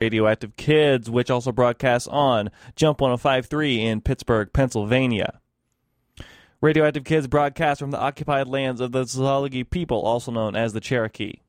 Radioactive Kids, which also broadcasts on Jump 1053 in Pittsburgh, Pennsylvania. Radioactive Kids broadcasts from the occupied lands of the Tsalagi people, also known as the Cherokee.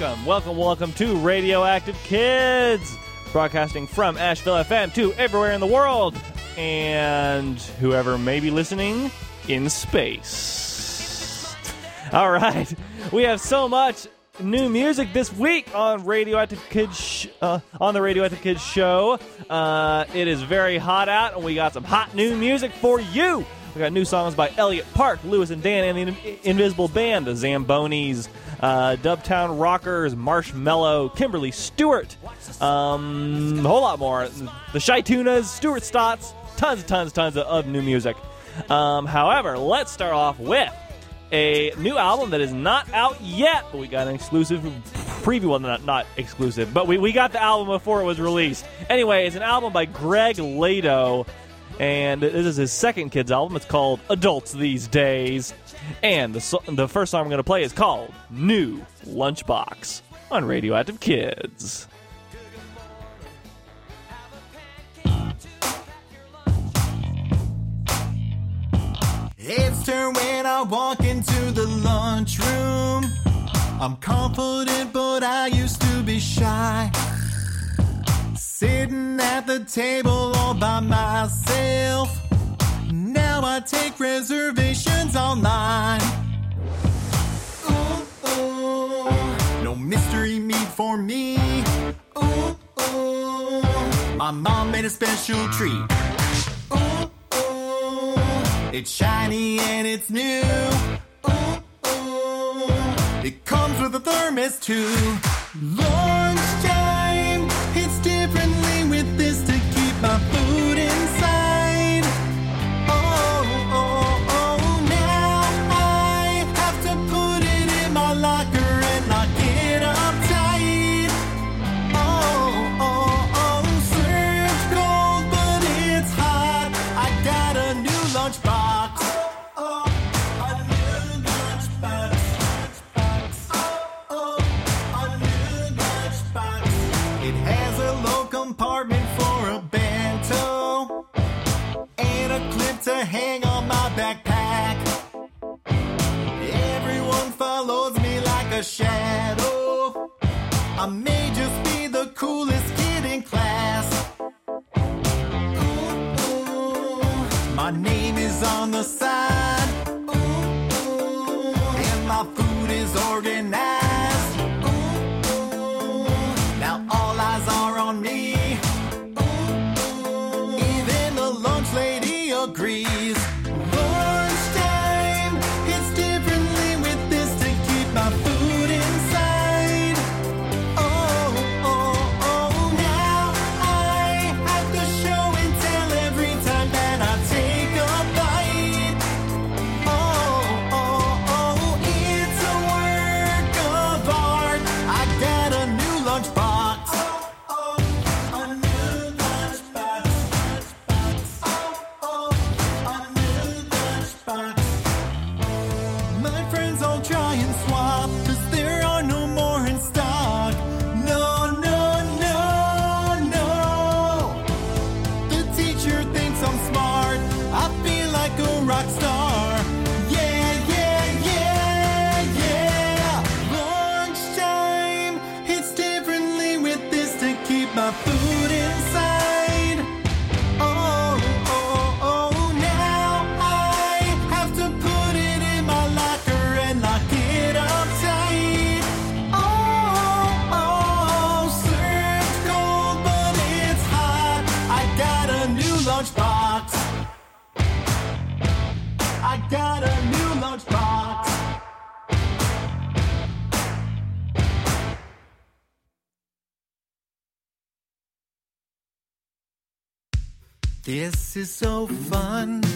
Welcome, welcome, welcome to Radioactive Kids, broadcasting from Asheville FM to everywhere in the world and whoever may be listening in space. All right. We have so much new music this week on Radioactive Kids sh- uh, on the Radioactive Kids show. Uh, it is very hot out, and we got some hot new music for you. We got new songs by Elliott Park, Louis and Dan, and the In- Invisible Band, the Zambonis, uh, Dubtown Rockers, Marshmellow, Kymberly Stewart, um, a whole lot more. The Shy Tunas, Stuart Stotts, tons, and tons, and tons of, of new music. Um, however, let's start off with a new album that is not out yet, but we got an exclusive preview. Well, not, not exclusive, but we, we got the album before it was released. Anyway, it's an album by Greg Lato, and this is his second kids album. It's called Adults These Days. And the, the first song I'm going to play is called New Lunchbox on Radioactive Kids. It's turn when I walk into the lunchroom. I'm confident, but I used to be shy. Sitting at the table all by myself. Now I take reservations online. Ooh, ooh, no mystery meat for me. Ooh, ooh, my mom made a special treat. Ooh, ooh, it's shiny and it's new. Ooh, ooh, it comes with a thermos too. Lunchtime, hang on my backpack. Everyone follows me like a shadow. I may is so fun.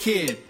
Kid.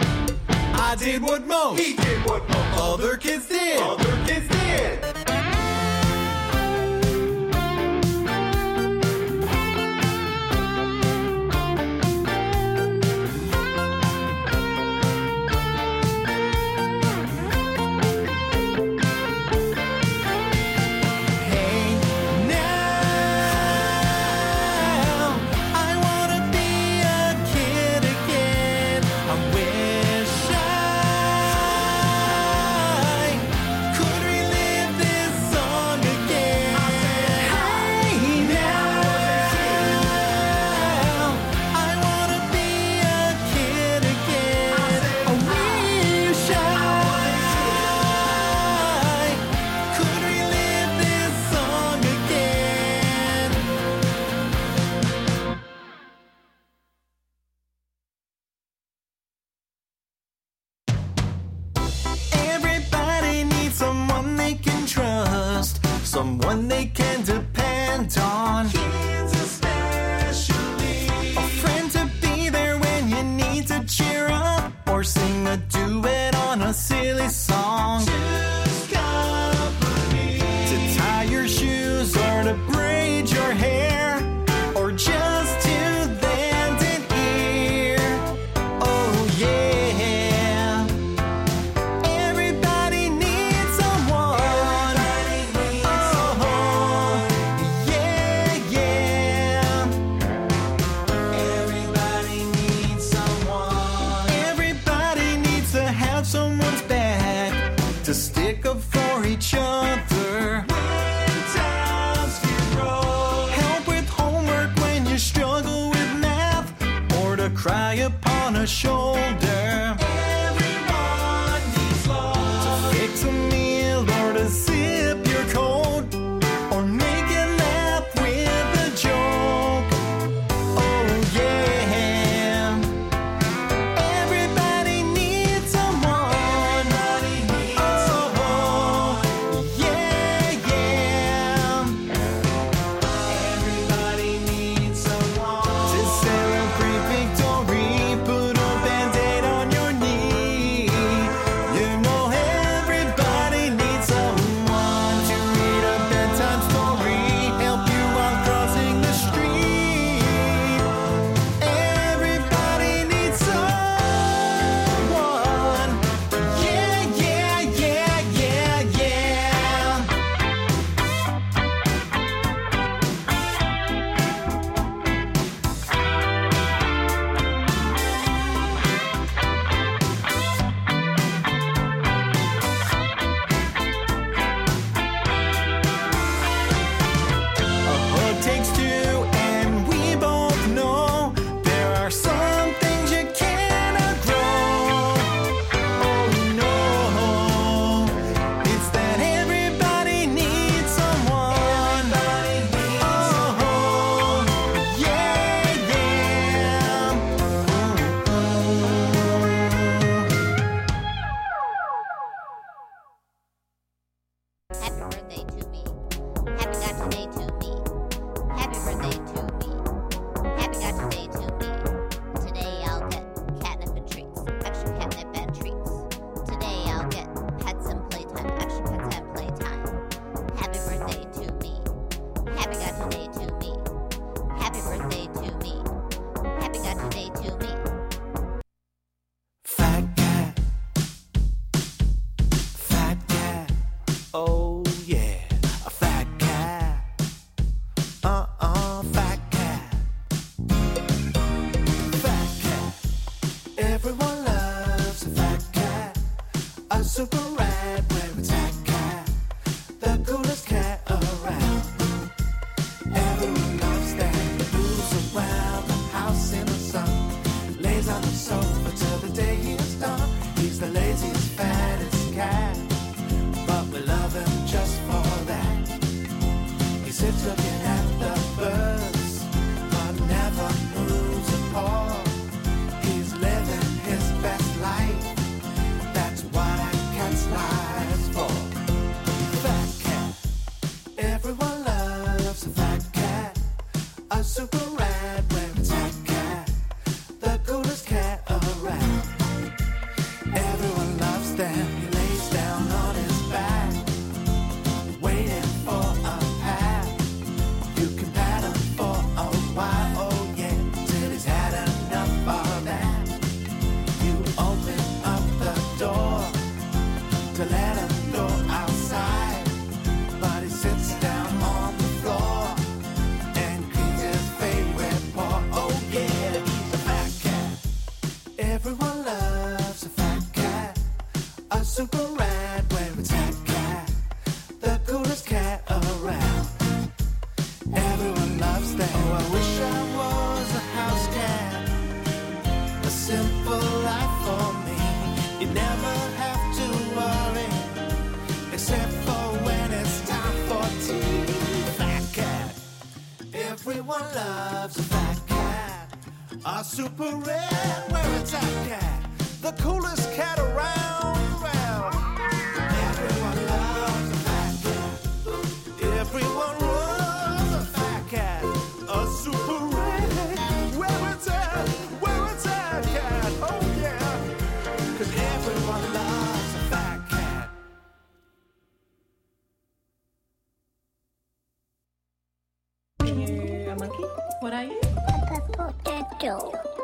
Monkey? What are you? A Potato.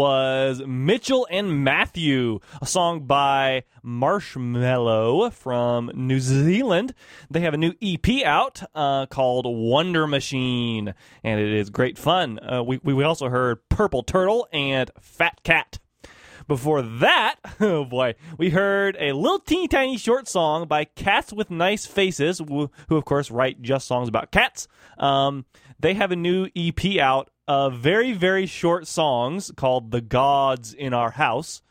Was Mitchell and Matthew, a song by Marshmellow from New Zealand. They have a new EP out uh, called Wonder Machine, and it is great fun. Uh, we, we also heard Purple Turtle and Fat Cat. Before that, oh boy, we heard a little teeny tiny short song by Cats with Nice Faces, who, who of course write just songs about cats. Um, they have a new EP out of very, very short songs called The Gods in Our House.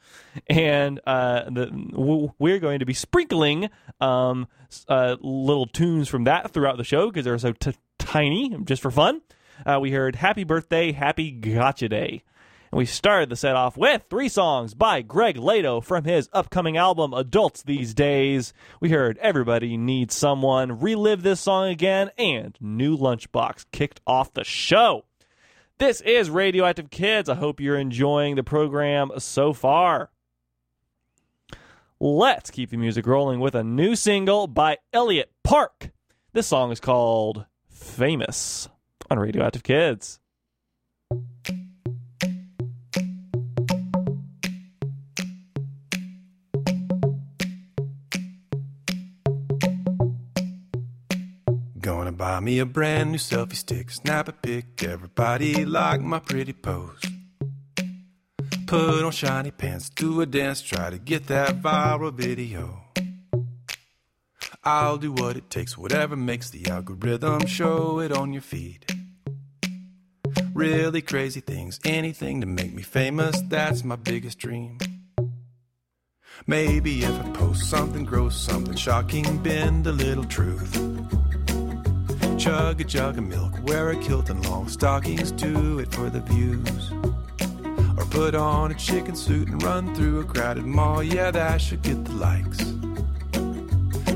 And uh, the, we're going to be sprinkling um, uh, little tunes from that throughout the show because they're so t- tiny, just for fun. Uh, we heard Happy Birthday, Happy Gotcha Day. And we started the set off with three songs by Greg Lato from his upcoming album Adults These Days. We heard Everybody Needs Someone, Relive This Song Again, and New Lunchbox kicked off the show. This is Radioactive Kids. I hope you're enjoying the program so far. Let's keep the music rolling with a new single by Elliott Park. This song is called Famous on Radioactive Kids. Buy me a brand new selfie stick, snap a pic, everybody like my pretty pose. Put on shiny pants, do a dance, try to get that viral video. I'll do what it takes, whatever makes the algorithm show it on your feed. Really crazy things, anything to make me famous, that's my biggest dream. Maybe if I post something gross, something shocking, bend a little truth. Chug a jug of milk, wear a kilt and long stockings, do it for the views. Or put on a chicken suit and run through a crowded mall, yeah, that should get the likes.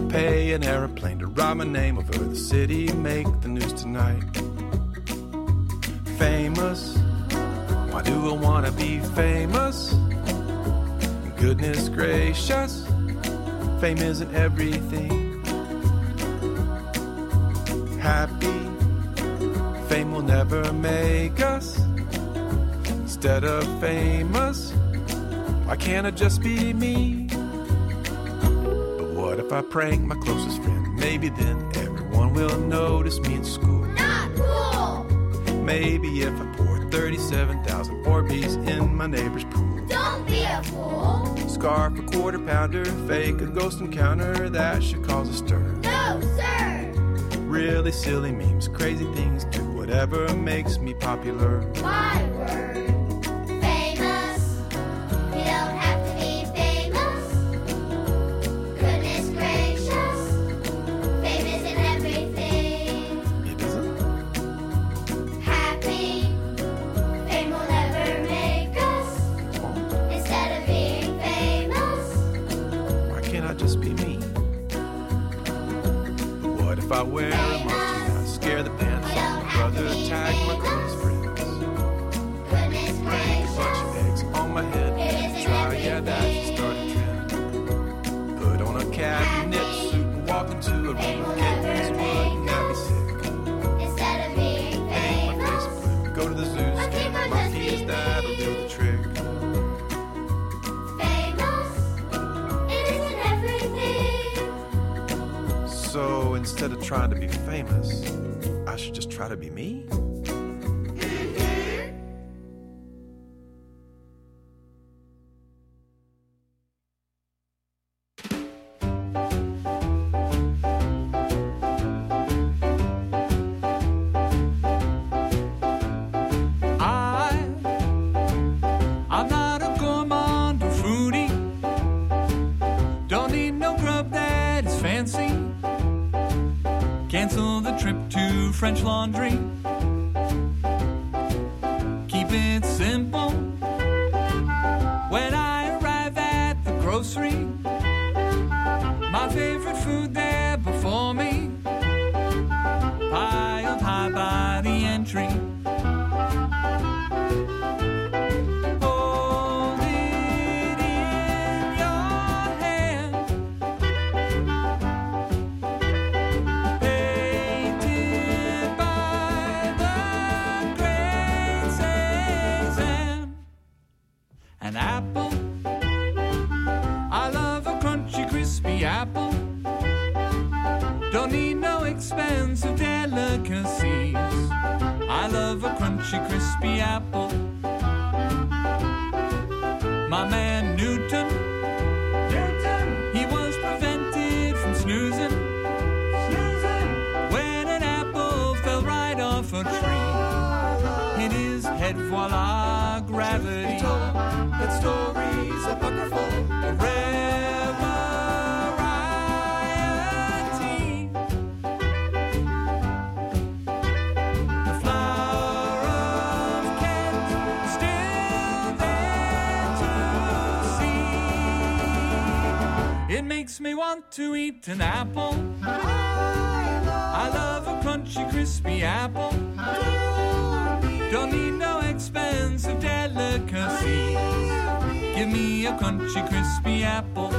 Pay an aeroplane to write my name over the city, make the news tonight. Famous, why do I wanna be famous? Goodness gracious, fame isn't everything happy. Fame will never make us. Instead of famous, Why can't it just be me? But what if I prank my closest friend? Maybe then everyone will notice me in school. Not cool. Maybe if I pour 37,000 Orbeez in my neighbor's pool. Don't be a fool. Scarf a quarter pounder, fake a ghost encounter, that should cause a stir. No, sir. Really silly memes, crazy things, do whatever makes me popular. My word. Want to eat an apple. I love a crunchy, crispy apple. Don't need no expensive delicacies. Give me a crunchy, crispy apple.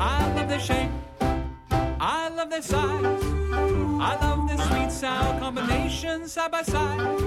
I love their shape. I love their size. I love their sweet sour combination side by side.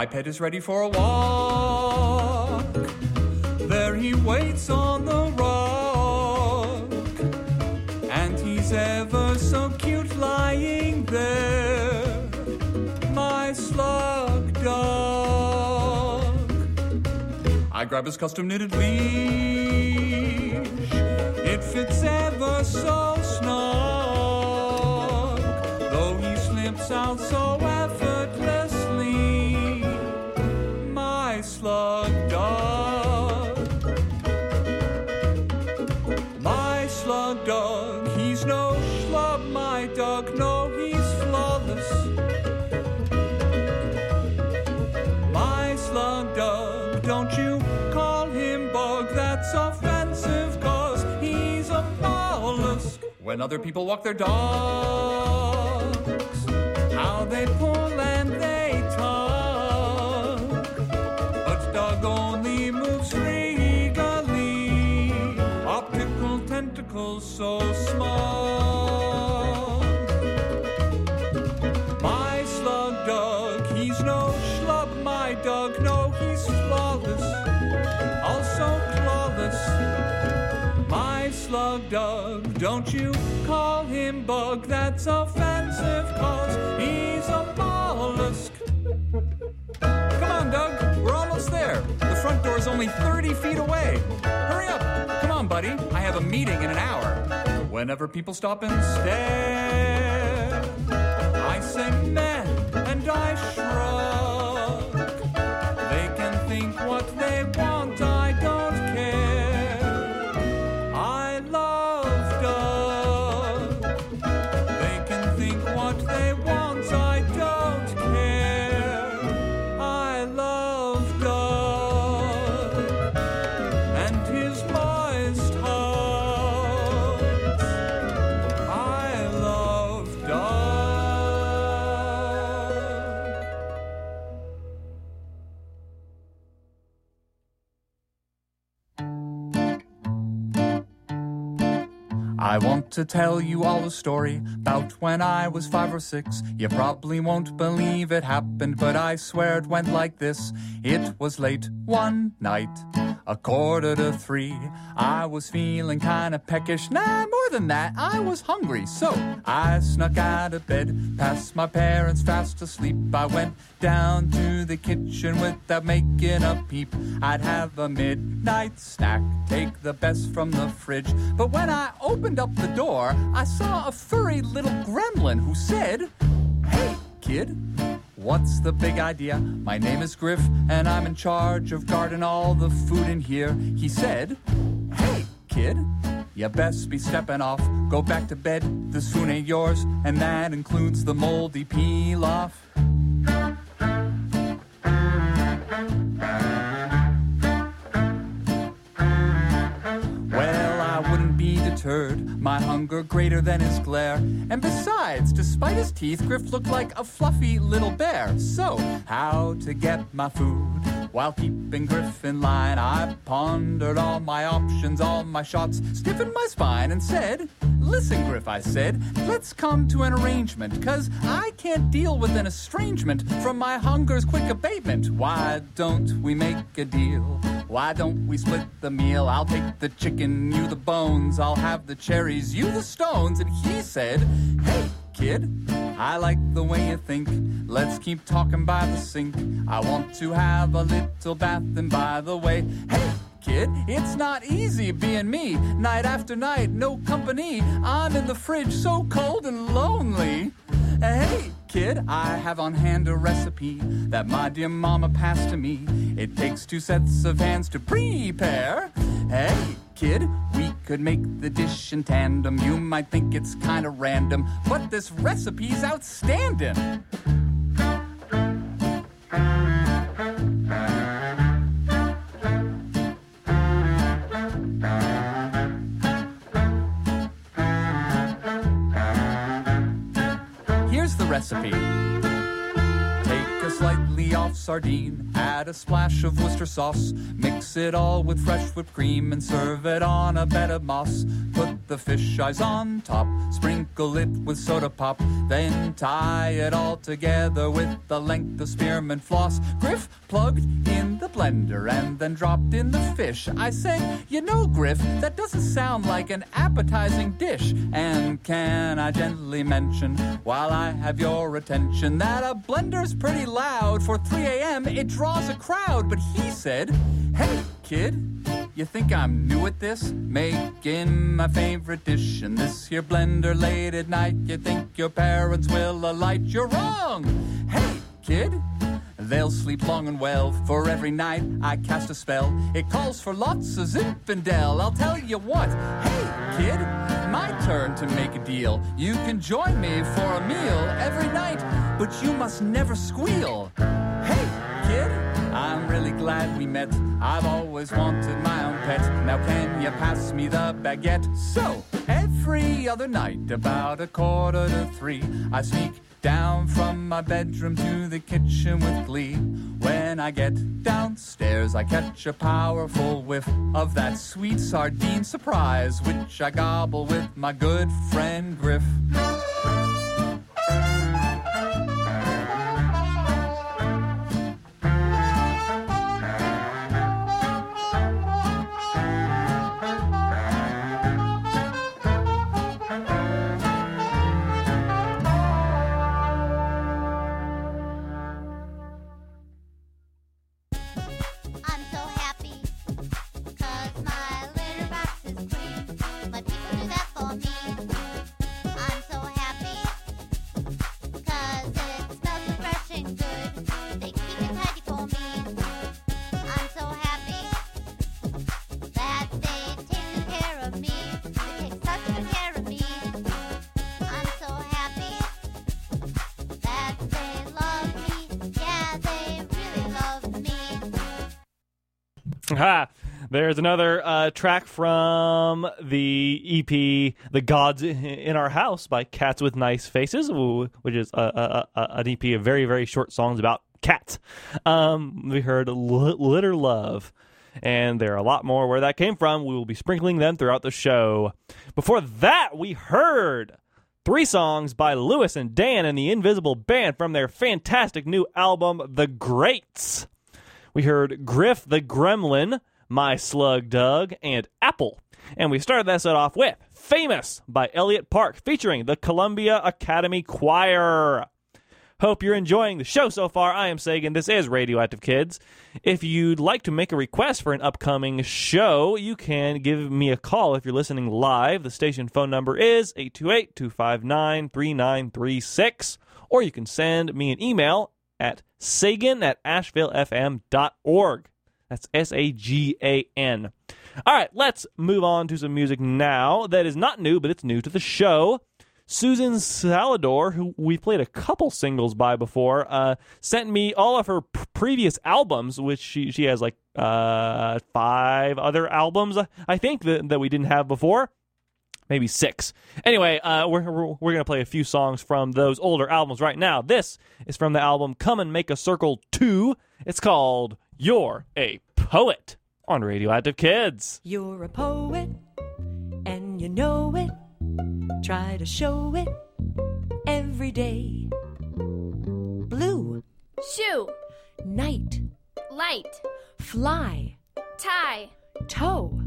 My pet is ready for a walk. There he waits on the rock. And he's ever so cute lying there. My slug dog. I grab his custom knitted leash. It fits ever so snug, though he slips out so When other people walk their dogs, how they pull and they tug. But dog only moves regally, optical tentacles so small. Dog, don't you call him bug, that's offensive, cause he's a mollusk. Come on, Doug, we're almost there. The front door's only 30 feet away. Hurry up. Come on, buddy. I have a meeting in an hour. Whenever people stop and stare, I say to tell you all a story about when I was five or six. You probably won't believe it happened, but I swear it went like this. It was late one night, a quarter to three. I was feeling kinda peckish, nah, more than that, I was hungry. So I snuck out of bed, past my parents fast asleep. I went down to the kitchen without making a peep. I'd have a midnight snack, take the best from the fridge. But when I opened up the door, I saw a furry little gremlin who said, Hey, kid, what's the big idea? My name is Griff, and I'm in charge of guarding all the food in here. He said, Hey, kid, you best be stepping off. Go back to bed, this food ain't yours, and that includes the moldy peel my hunger greater than his glare. And besides, despite his teeth, Griff looked like a fluffy little bear. So, how to get my food while keeping Griff in line? I pondered all my options, all my shots, stiffened my spine, and said, Listen, Griff, I said, let's come to an arrangement, cause I can't deal with an estrangement from my hunger's quick abatement. Why don't we make a deal? Why don't we split the meal? I'll take the chicken, you the bones, I'll have the cherries, you the stones. And he said, Hey, kid, I like the way you think. Let's keep talking by the sink. I want to have a little bath, and by the way, hey, kid, it's not easy being me. Night after night, no company. I'm in the fridge, so cold and lonely. Hey, kid, I have on hand a recipe that my dear mama passed to me. It takes two sets of hands to prepare. Hey, kid, we could make the dish in tandem. You might think it's kind of random, but this recipe's outstanding. Recipe. Slightly off sardine, add a splash of Worcester sauce, mix it all with fresh whipped cream, and serve it on a bed of moss. Put the fish eyes on top, sprinkle it with soda pop, then tie it all together with the length of spearmint floss. Griff plugged in the blender and then dropped in the fish. I said, You know, Griff, that doesn't sound like an appetizing dish. And can I gently mention, while I have your attention, that a blender's pretty loud. For 3 a.m., it draws a crowd. But he said, Hey, kid, you think I'm new at this? Making my favorite dish in this here blender late at night. You think your parents will alight? You're wrong! Hey, kid! They'll sleep long and well, for every night I cast a spell. It calls for lots of Zinfandel. I'll tell you what, hey kid, my turn to make a deal. You can join me for a meal every night, but you must never squeal. Hey kid, I'm really glad we met. I've always wanted my own pet. Now can you pass me the baguette? So, every other night, about a quarter to three, I sneak down from my bedroom to the kitchen with glee. When I get downstairs, I catch a powerful whiff of that sweet sardine surprise, which I gobble with my good friend Griff. Ha! There's another uh, track from the EP "The Gods in Our House" by Cats with Nice Faces, which is a, a, a, an EP of very very short songs about cats. Um, we heard "Litter Love," and there are a lot more where that came from. We will be sprinkling them throughout the show. Before that, we heard three songs by Louis and Dan and the Invisible Band from their fantastic new album, "The Greats." We heard Griff the Gremlin, My Slug Doug, and Apple. And we started that set off with Famous by Elliott Park, featuring the Columbia Academy Choir. Hope you're enjoying the show so far. I am Sagan. This is Radioactive Kids. If you'd like to make a request for an upcoming show, you can give me a call if you're listening live. The station phone number is 828 259 3936, or you can send me an email at sagan at ashevillefm.org. That's S A G A N. All right, let's move on to some music now that is not new, but it's new to the show. Susan Salidor, who we played a couple singles by before, uh, sent me all of her p- previous albums, which she, she has like uh, five other albums, I think, that, that we didn't have before maybe six. Anyway, uh, we're, we're, we're going to play a few songs from those older albums right now. This is from the album Come and Make a Circle 2. It's called You're a Poet on Radioactive Kids. You're a poet, and you know it. Try to show it every day. Blue, Shoe, night, light, fly, tie, toe.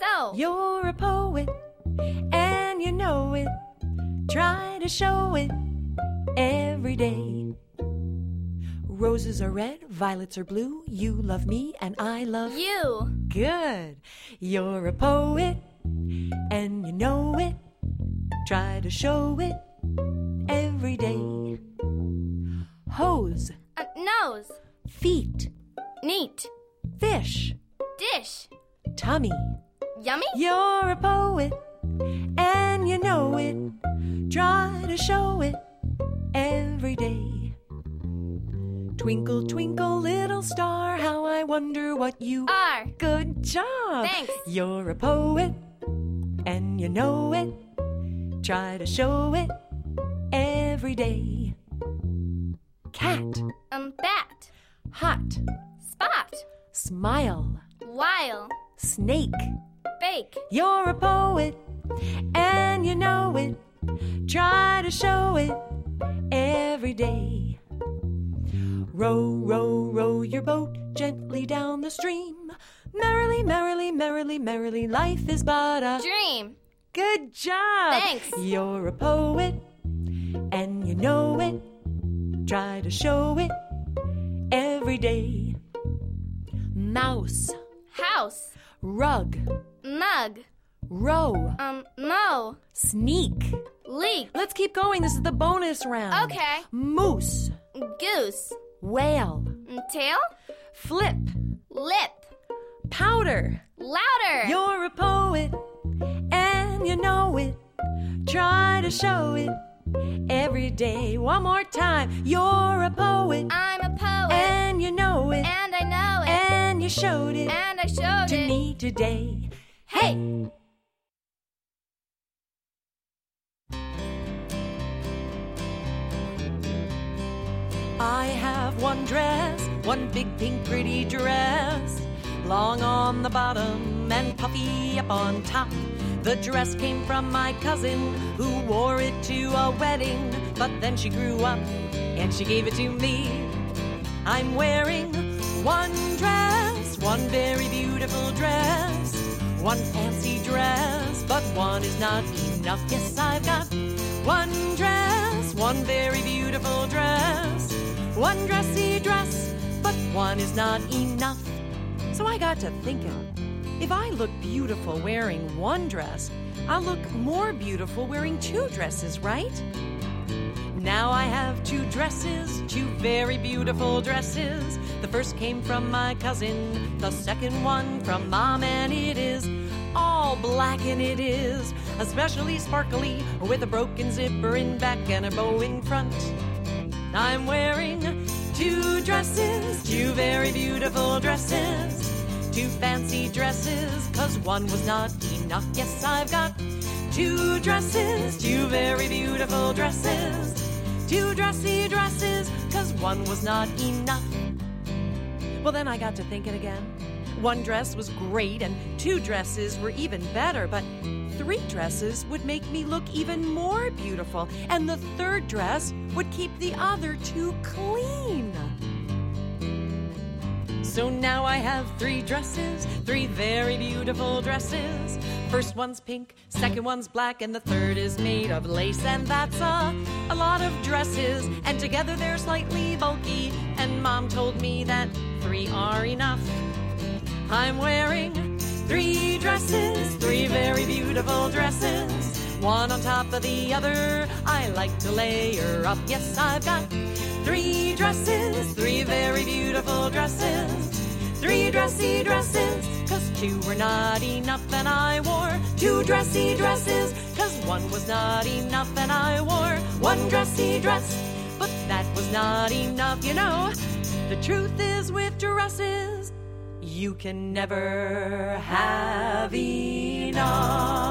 So. You're a poet, and you know it. Try to show it every day. Roses are red, violets are blue. You love me, and I love you, Good. You're a poet, and you know it. Try to show it every day. Hose, uh, nose, feet, neat, fish, dish, tummy. yummy, You're a poet, and you know it. Try to show it every day. Twinkle, twinkle, little star, how I wonder what you are, Good job. Thanks. You're a poet, and you know it. Try to show it every day. Cat, um, bat, hot, spot, smile, while, snake. Bake, You're a poet, and you know it. Try to show it every day. Row, row, row your boat gently down the stream. Merrily, merrily, merrily, merrily, life is but a dream, good job. Thanks. You're a poet, and you know it. Try to show it every day. Mouse, House. Rug. Mug. Row. Um, mow. Sneak. Leak. Let's keep going. This is the bonus round. Okay. Moose. Goose. Whale. Tail. Flip. Lip. Powder. Louder. You're a poet and you know it. Try to show it every day. One more time. You're a poet I'm a poet. and you know it. and I know it. And you showed it and I showed to it. To me today. Hey! I have one dress, one big pink pretty dress, long on the bottom and puffy up on top. The dress came from my cousin who wore it to a wedding, but then she grew up and she gave it to me. I'm wearing one dress, one very beautiful dress, one fancy dress, but one is not enough. Yes, I've got one dress, one very beautiful dress, one dressy dress, but one is not enough. So I got to thinking if I look beautiful wearing one dress, I'll look more beautiful wearing two dresses, right? Now I have two dresses, two very beautiful dresses. The first came from my cousin, the second one from mom, and it is all black and it is especially sparkly with a broken zipper in back and a bow in front. I'm wearing two dresses, two very beautiful dresses, two fancy dresses, cause one was not enough. Yes, I've got two dresses, two very beautiful dresses, two dressy dresses, cause one was not enough. Well, then I got to thinking again. One dress was great, and two dresses were even better, but three dresses would make me look even more beautiful, and the third dress would keep the other two clean. So now I have three dresses, three very beautiful dresses. First one's pink, second one's black, and the third is made of lace. And that's a, a lot of dresses, and together they're slightly bulky. And mom told me that three are enough. I'm wearing three dresses, three very beautiful dresses. One on top of the other, I like to layer up. Yes, I've got three dresses, three very beautiful dresses. Three dressy dresses, cause two were not enough, and I wore two dressy dresses, cause one was not enough, and I wore one dressy dress, but that was not enough, you know. The truth is, with dresses, you can never have enough.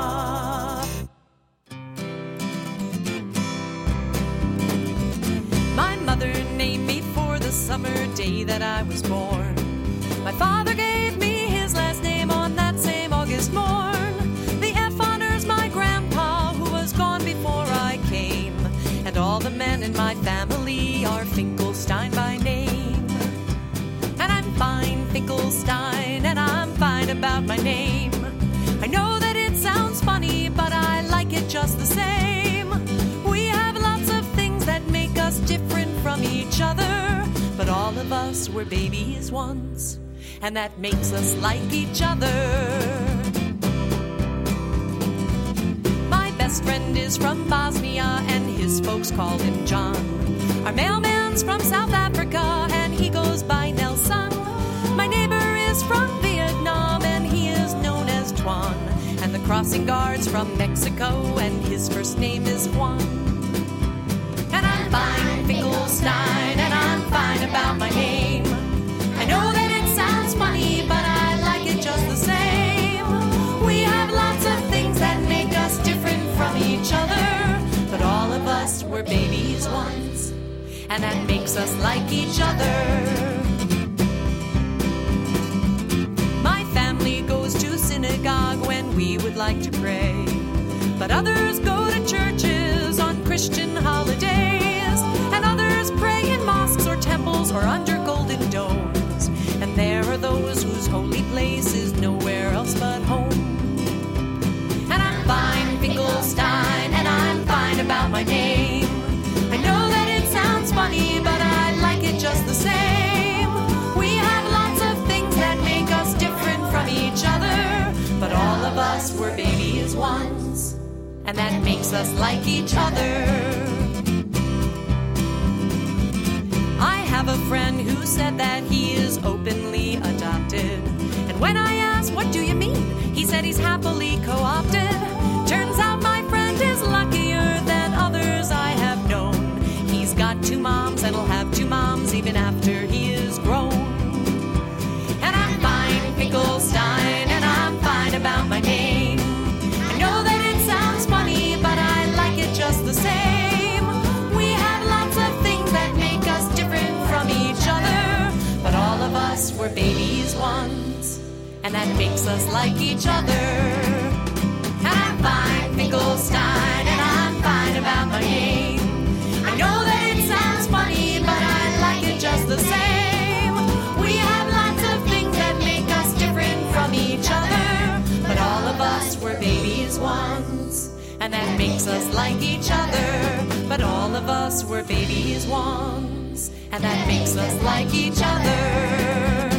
Mother named me for the summer day that I was born. My father gave me his last name on that same August morn. The F honors my grandpa, who was gone before I came. And all the men in my family are Finkelstein by name. And I'm fine, Finkelstein, and I'm fine about my name. I know that it sounds funny, but I like it just the same. Us different from each other, but all of us were babies once, and that makes us like each other. My best friend is from Bosnia, and his folks call him John. Our mailman's from South Africa, and he goes by Nelson. My neighbor is from Vietnam, and he is known as Tuan. And the crossing guard's from Mexico, and his first name is Juan. Fine, Finkelstein, and I'm fine about my name. I know that it sounds funny, but I like it just the same. We have lots of things that make us different from each other, but all of us were babies once, and that makes us like each other. My family goes to synagogue when we would like to pray. But others go to churches on Christian holidays. Holy place is nowhere else but home. And I'm fine, Finkelstein, and I'm fine about my name. I know that it sounds funny, but I like it just the same. We have lots of things that make us different from each other, but all of us were babies once, and that makes us like each other. I have a friend who said that he is openly adopted. And when I asked, What do you mean? He said he's happily co opted. Turns out my friend is luckier than others I have known. He's got two moms and he'll have two moms even after he is grown. And I'm fine, Finkelstein, and I'm fine about my name. I know that it sounds funny, but I like it just the same. We have lots of things that make us different from each other, but all of us were once, and that makes us like each other. And I'm fine, Finkelstein, and I'm fine about my name. I know that it sounds funny, but I like it just the same. We have lots of things that make us different from each other, but all of us were babies once, and that makes us like each other. But all of us were babies once, and that makes us like each other.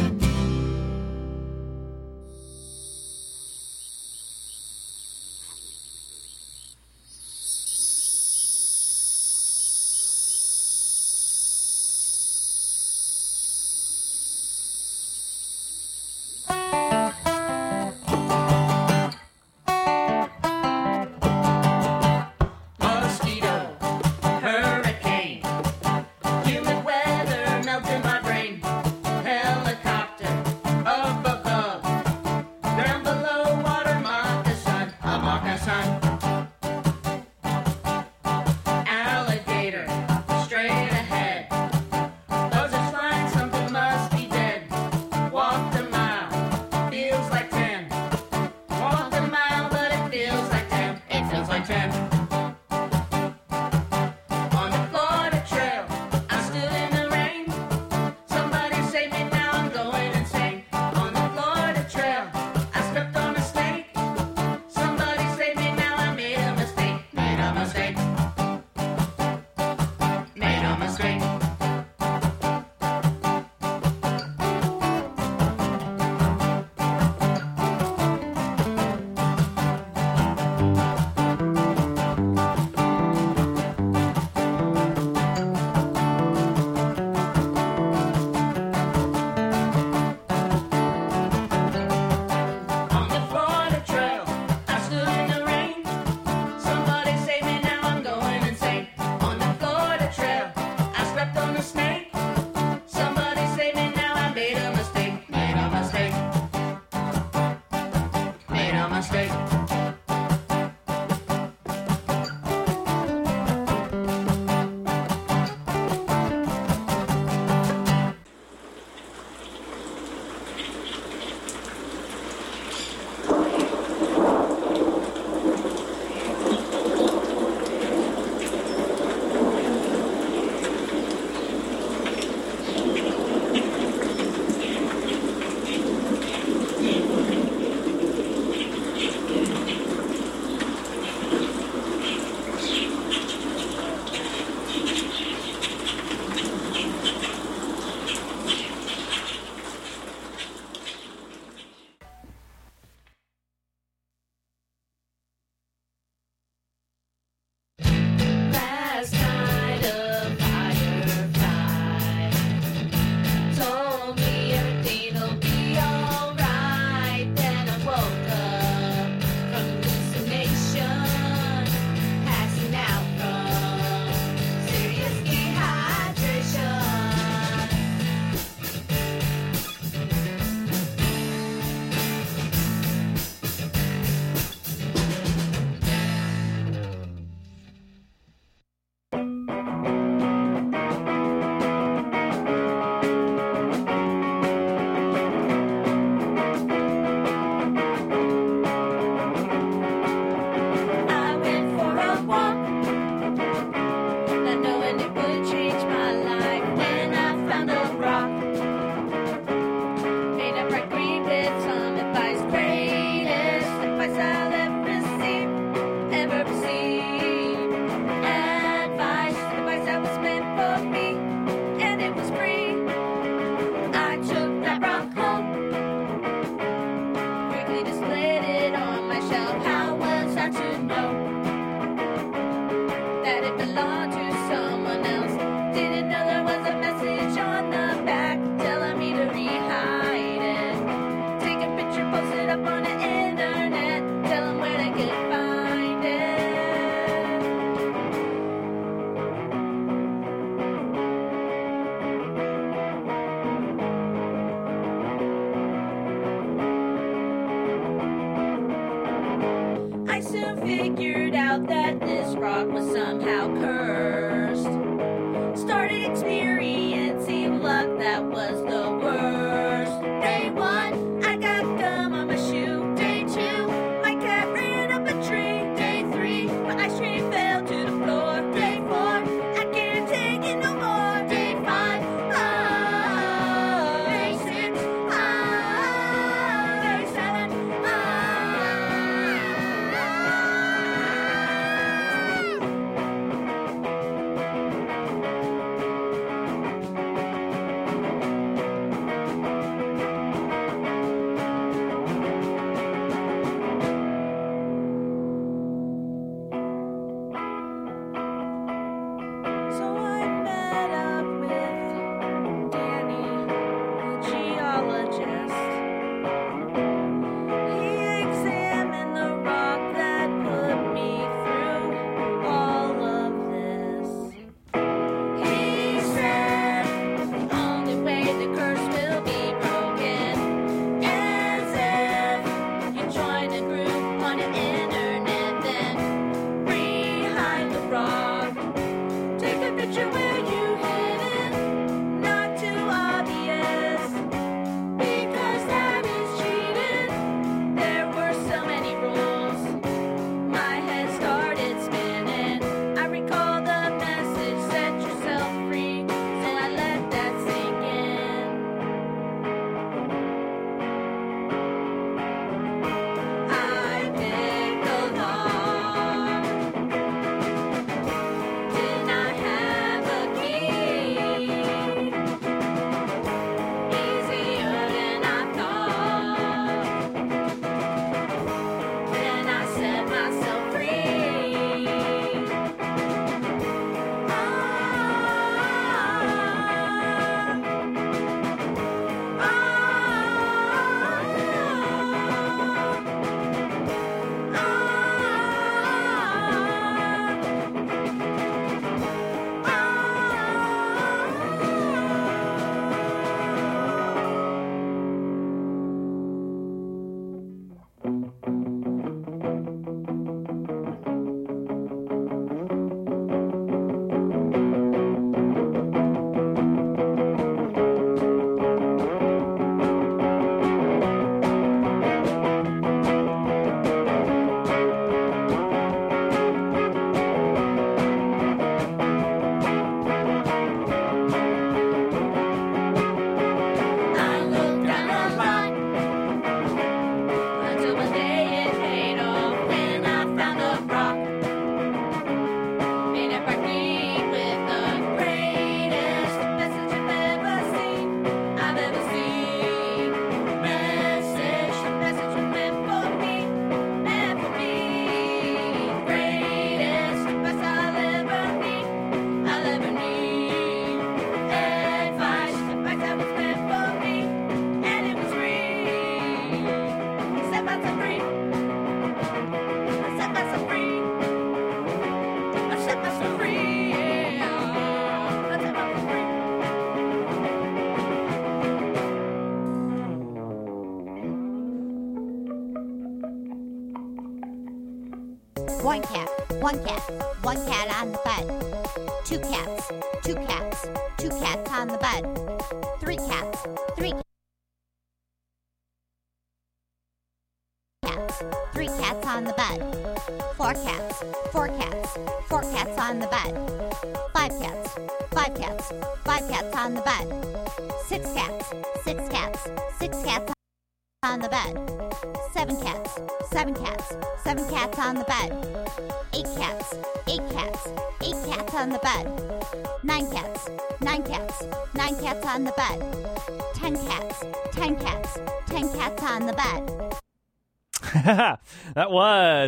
One cat, one cat on the bed. Two cats, two cats, two cats on the bed.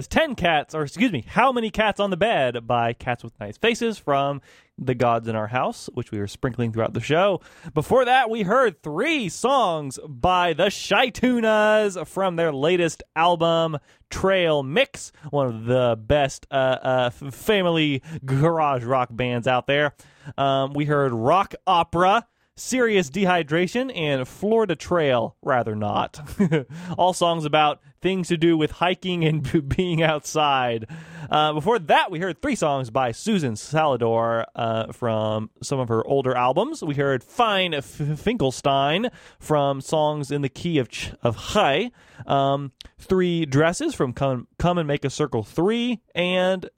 10 cats, or excuse me, How Many Cats on the Bed by Cats with Nice Faces from The Gods in Our House, which we were sprinkling throughout the show. Before that, we heard three songs by the Shytunas from their latest album, Trail Mix, one of the best uh, uh, family garage rock bands out there. Um, we heard Rock Opera Serious Dehydration, and Florida Trail, Rather Not. All songs about things to do with hiking and being outside. Uh, before that, we heard three songs by Susan Salidor uh, from some of her older albums. We heard Fine F- Finkelstein from songs in the key of, Ch- of High, um, Three Dresses from Come, Come and Make a Circle 3, and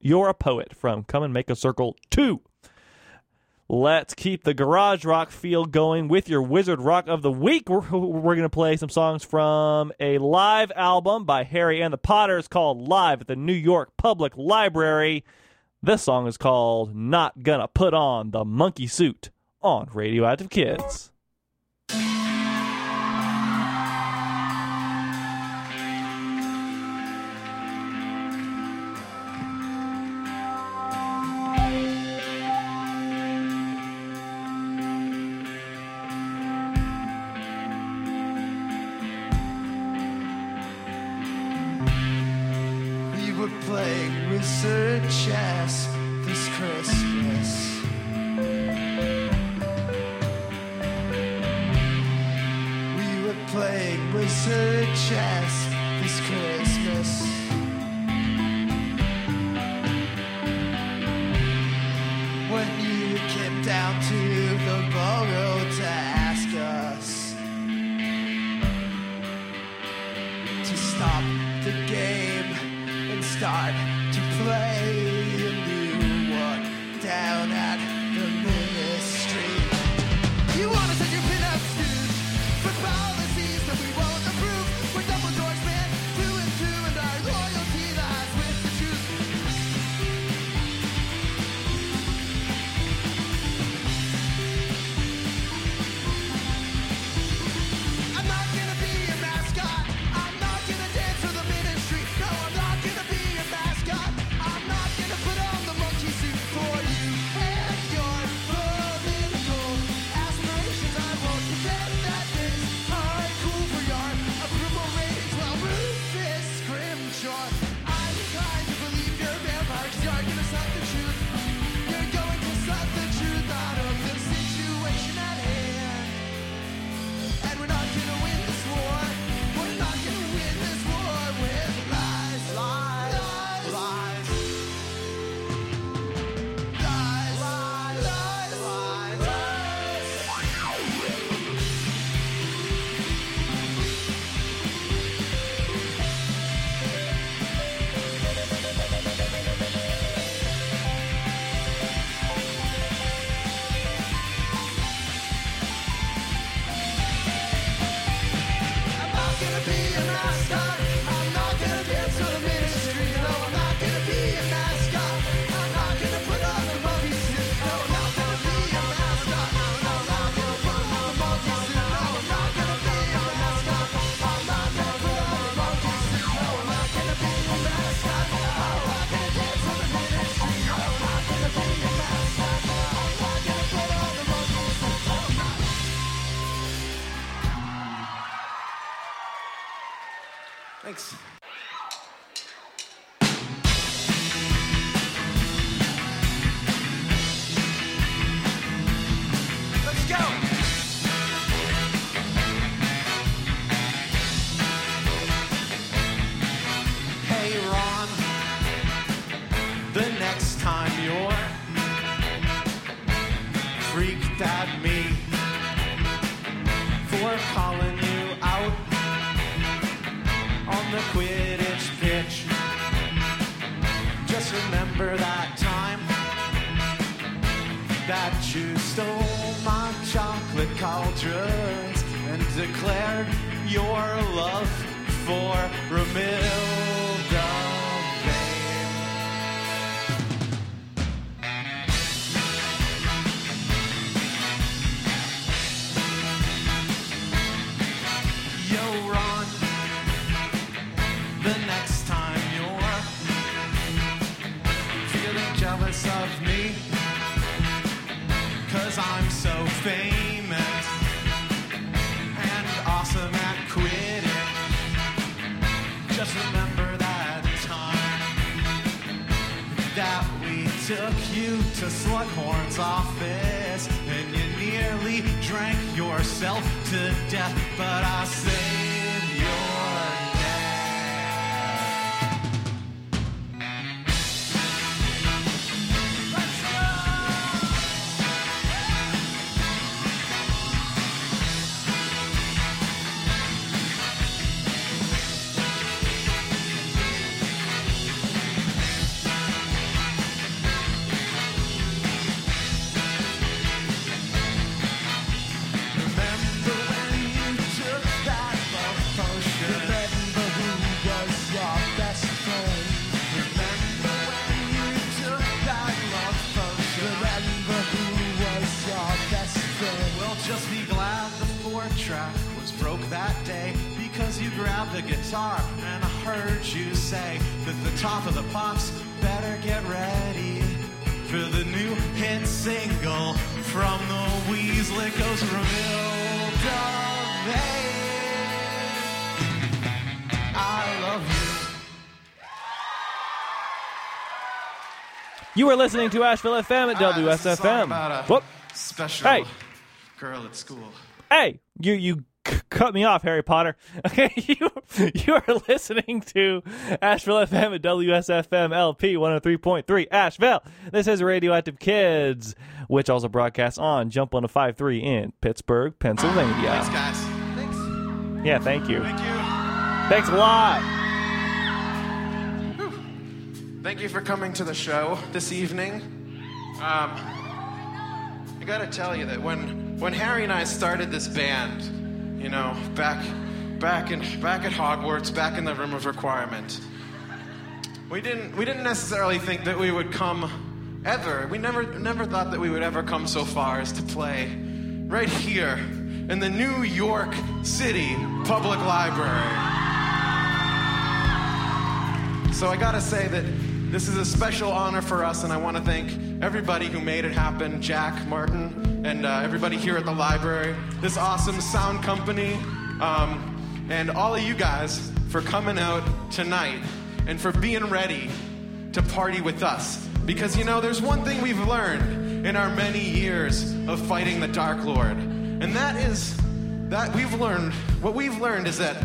You're a Poet from Come and Make a Circle 2. Let's keep the garage rock feel going with your Wizard Rock of the Week. We're, we're going to play some songs from a live album by Harry and the Potters called Live at the New York Public Library. This song is called Not Gonna Put On the Monkey Suit on Radioactive Kids. Chess this Christmas. We were playing wizard chess. You are listening to Asheville FM at Ah, this is a song WSFM. Whoop. Special Hey. girl at school. Hey, you you c- cut me off, Harry Potter. Okay, you you are listening to Asheville FM at WSFM LP 103.3 Asheville. This is Radioactive Kids, which also broadcasts on Jump on a 53 in Pittsburgh, Pennsylvania. Thanks, guys. Thanks. Yeah, thank you. Thank you. Thanks a lot. Thank you for coming to the show this evening. Um, I gotta tell you that when when Harry and I started this band, you know, back back in back at Hogwarts, back in the Room of Requirement, we didn't we didn't necessarily think that we would come ever. We never never thought that we would ever come so far as to play right here in the New York City Public Library. So I gotta say that this is a special honor for us, and I want to thank everybody who made it happen Jack, Martin, and uh, everybody here at the library, this awesome sound company, um, and all of you guys for coming out tonight and for being ready to party with us. Because you know, there's one thing we've learned in our many years of fighting the Dark Lord, and that is that we've learned, what we've learned is that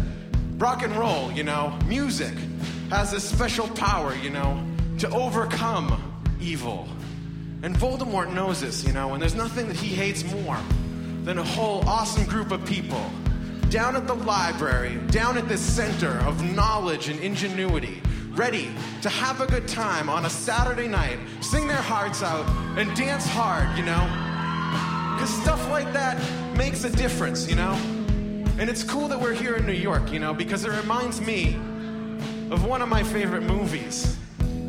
rock and roll, you know, music has this special power, you know, to overcome evil. And Voldemort knows this, you know, and there's nothing that he hates more than a whole awesome group of people down at the library, down at this center of knowledge and ingenuity, ready to have a good time on a Saturday night, sing their hearts out, and dance hard, you know? Because stuff like that makes a difference, you know? And it's cool that we're here in New York, you know, because it reminds me of one of my favorite movies.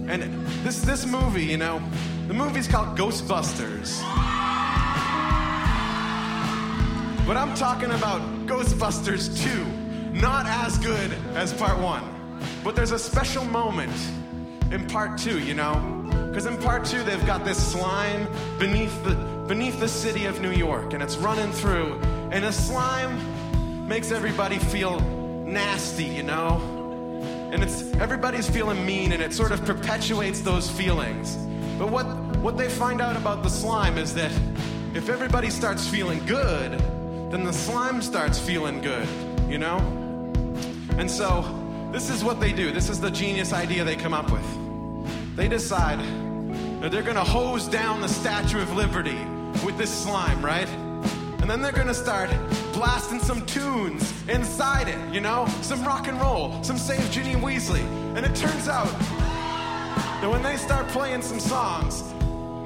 And this this movie, you know, the movie's called Ghostbusters. But I'm talking about Ghostbusters 2. Not as good as part 1. But there's a special moment in part 2, you know? Because in part 2 they've got this slime beneath the beneath the city of New York and it's running through and the slime makes everybody feel nasty, you know? And it's everybody's feeling mean and it sort of perpetuates those feelings. But what what they find out about the slime is that if everybody starts feeling good then the slime starts feeling good you know? And so this is what they do. This is the genius idea they come up with. They decide that they're going to hose down the statue of liberty with this slime right? And then they're gonna start blasting some tunes inside it, you know? Some rock and roll, some Save Ginny Weasley. And it turns out that when they start playing some songs,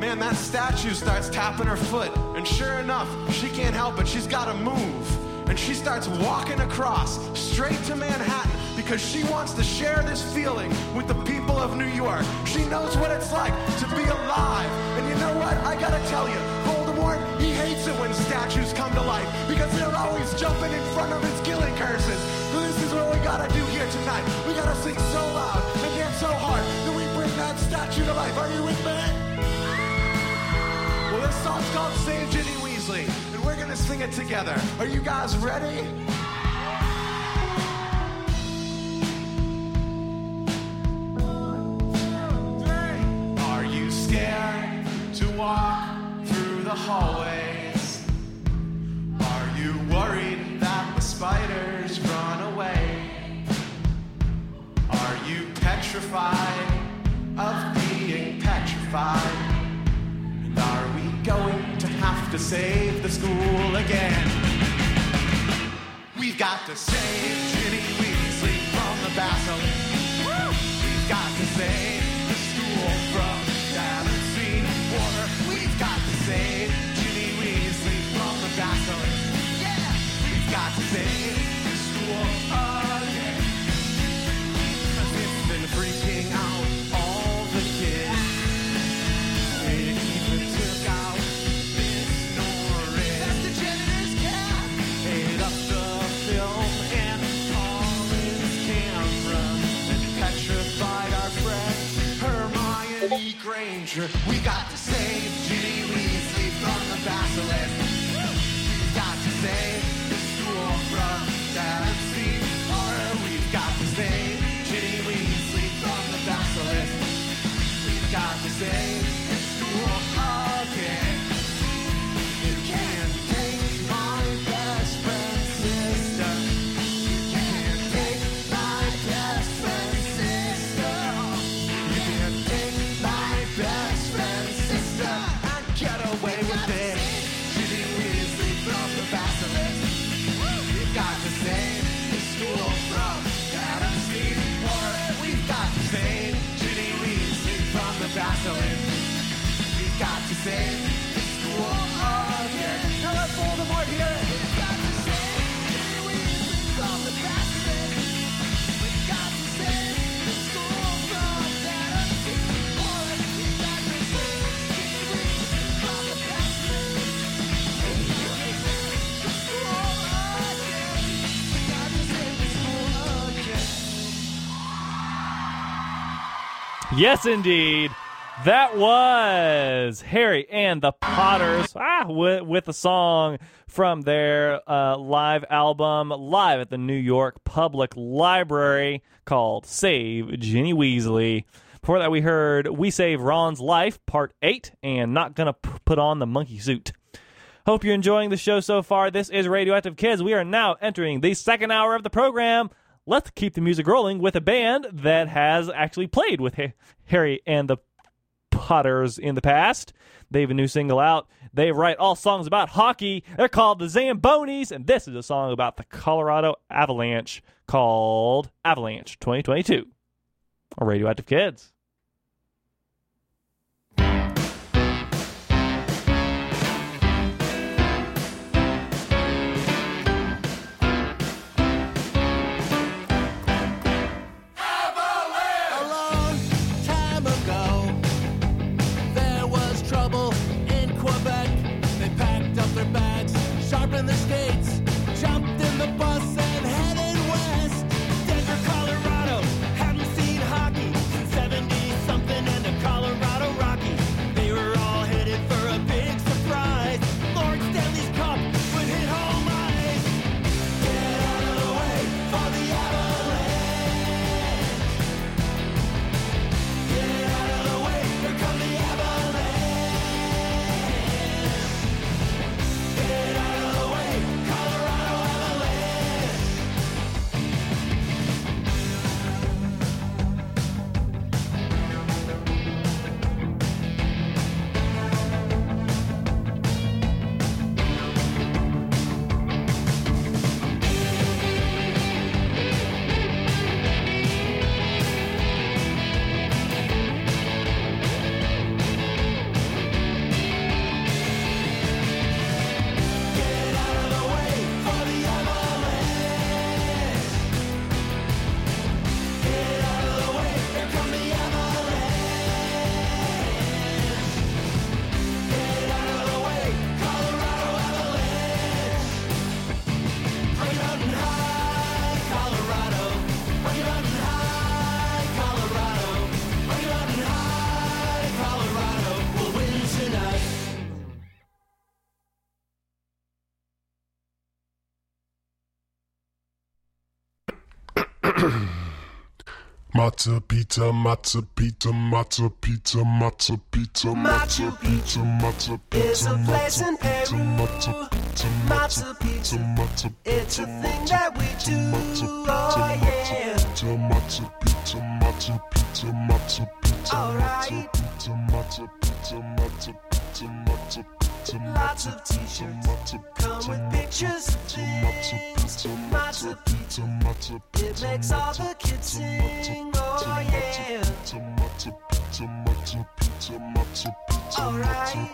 man, that statue starts tapping her foot. And sure enough, she can't help it. She's gotta move. And she starts walking across straight to Manhattan because she wants to share this feeling with the people of New York. She knows what it's like to be alive. And you know what? I gotta tell you, Voldemort, when statues come to life because they're always jumping in front of his killing curses. This is what we gotta do here tonight. We gotta sing so loud and dance so hard that we bring that statue to life. Are you with me? Well, this song's called Save Ginny Weasley, and we're gonna sing it together. Are you guys ready? Are you scared to walk through the hallways? spiders run away? Are you petrified of being petrified? And are we going to have to save the school again? We've got to save Ginny Weasley from the basilisk. Granger. We got to save Ginny Weasley from the basilisk. We've got to save Yes, indeed. That was Harry and the Potters ah, with, with a song from their uh, live album live at the New York Public Library called Save Ginny Weasley. Before that, we heard We Save Ron's Life, Part 8, and Not Gonna P- Put on the Monkey Suit. Hope you're enjoying the show so far. This is Radioactive Kids. We are now entering the second hour of the program. Let's keep the music rolling with a band that has actually played with Harry and the Potters in the past. They have a new single out. They write all songs about hockey. They're called the Zambonis, and this is a song about the Colorado Avalanche called Avalanche 2022. Or Radioactive Kids. Matza pizza, matza pizza, matza pizza, matza pizza, matza pizza, matza pizza, is a place in pizza, Peru. matza pizza, Matza pizza. It's a thing that we do. matza Oh yeah. pizza, matza pizza, matza pizza, matza pizza, Alright. pizza, matza pizza, matza pizza, matza pizza, Lots of t-shirts come with pictures of things. Matza pizza. matza It makes all the kids sing. Oh yeah. pizza, pizza, pizza, pizza, Alright.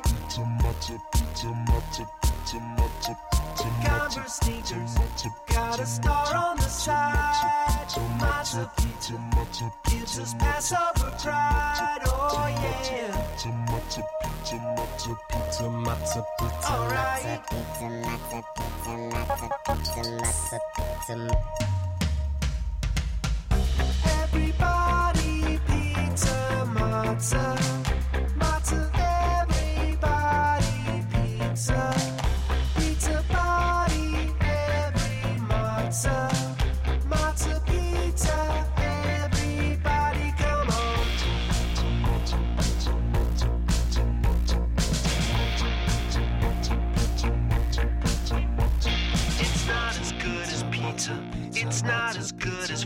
Pizza, pizza, pizza, pizza, Converse sneakers got a star on the side. Matza pizza. matza Gives us Passover pride. Oh yeah. pizza, matza pizza, matza pizza, matza pizza, Alright. Everybody pizza matza.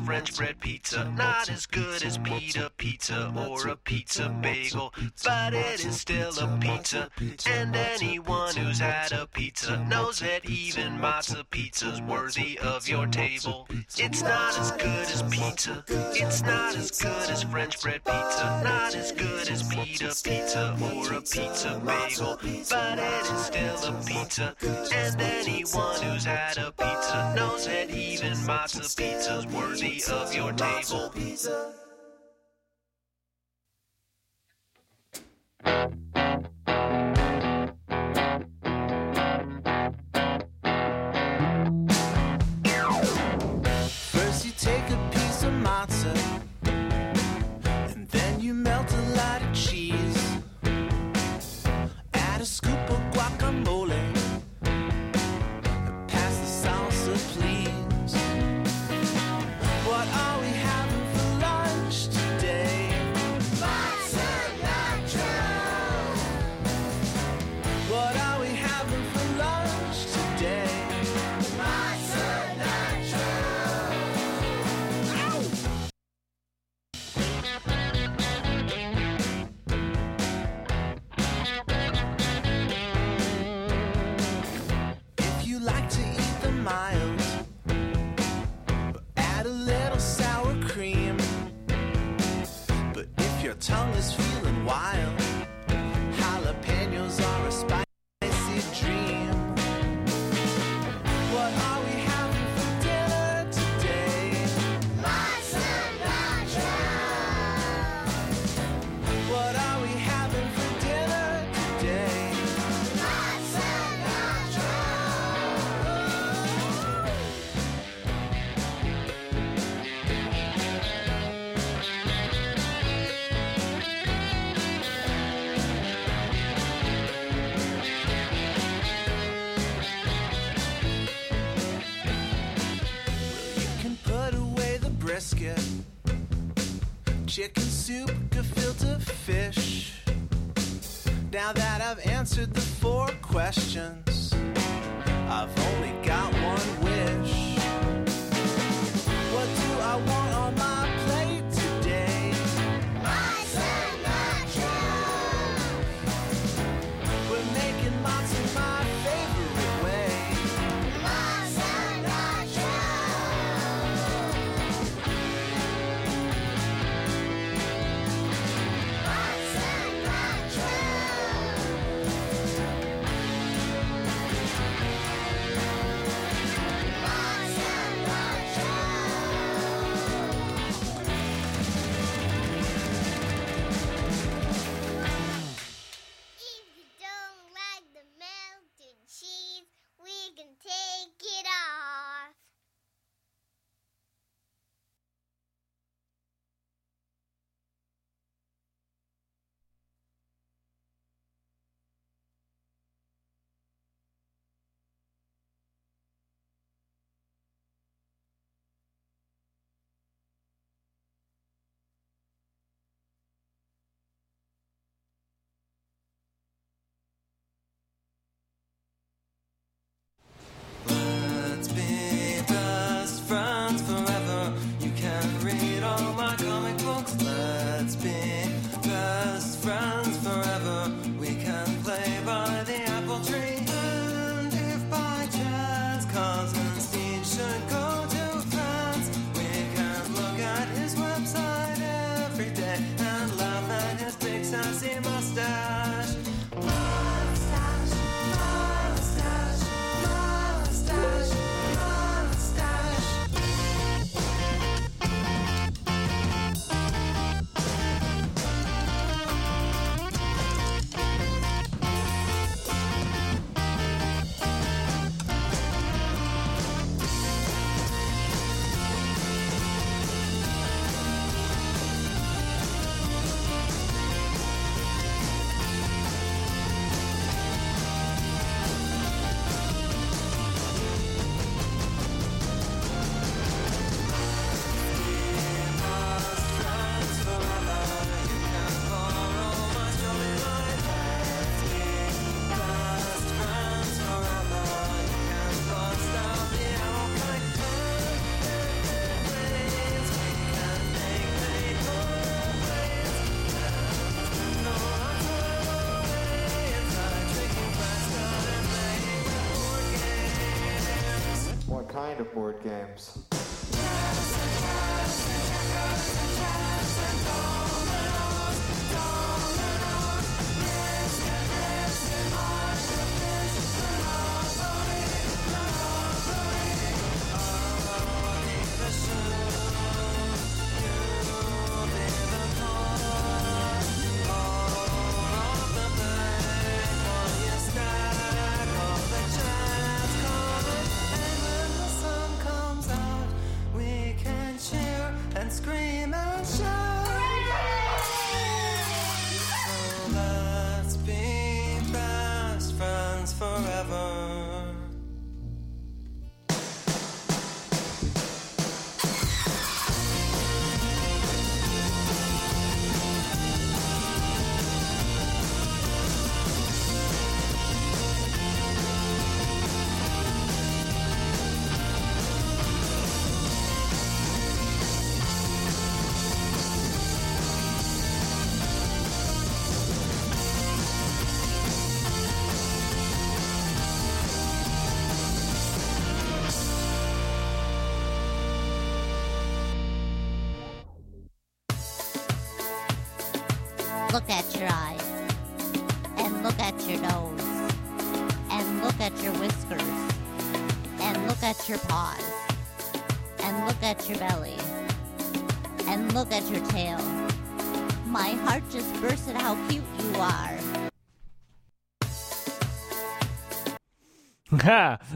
French bread pizza. Not as good as pita pizza or a pizza bagel. But it is still a pizza. And anyone who's had a pizza knows that even matzo pizza's worthy of your table. It's not as good as pizza. It's not as good as French bread pizza. Not as good as pita pizza or a pizza bagel. But it is still a pizza. And anyone who's had a pizza knows that even matzo pizza's worthy of your table. First Answered the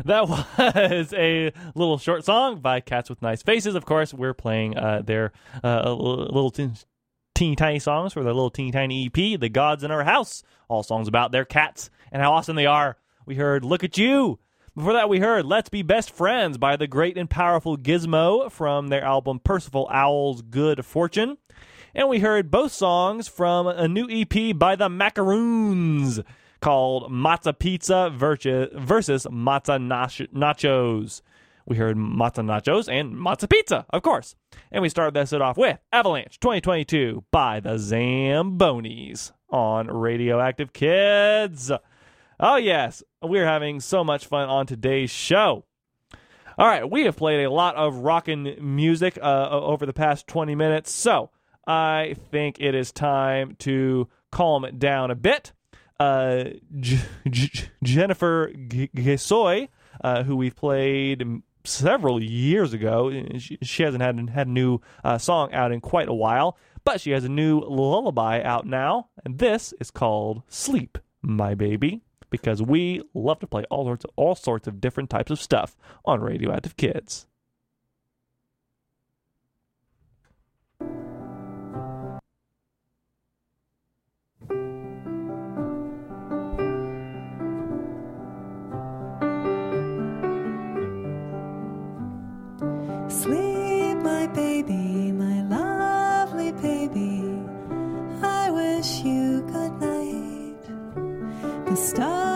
that was a little short song by Cats with Nice Faces. Of course, we're playing uh, their uh, little tin- teeny tiny songs for their little teeny tiny EP, The Gods in Our House. All songs about their cats and how awesome they are. We heard Look at You. Before that, we heard Let's Be Best Friends by the great and powerful Gizmo from their album Percival Owl's Good Fortune. And we heard both songs from a new EP by the Macaroons called Matza Pizza versus, versus Matza nach- Nachos. We heard Matza Nachos and Matza Pizza, of course. And we started this off with Avalanche 2022 by the Zambonis on Radioactive Kids. Oh, yes, we're having so much fun on today's show. All right, we have played a lot of rockin' music uh, over the past 20 minutes, so I think it is time to calm it down a bit. Uh, J- J- Jennifer G- uh, who we've played several years ago, she, she hasn't had, had a new uh, song out in quite a while, but she has a new lullaby out now, and this is called Sleep, My Baby because we love to play all sorts of, all sorts of different types of stuff on Radioactive Kids. The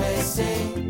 comecei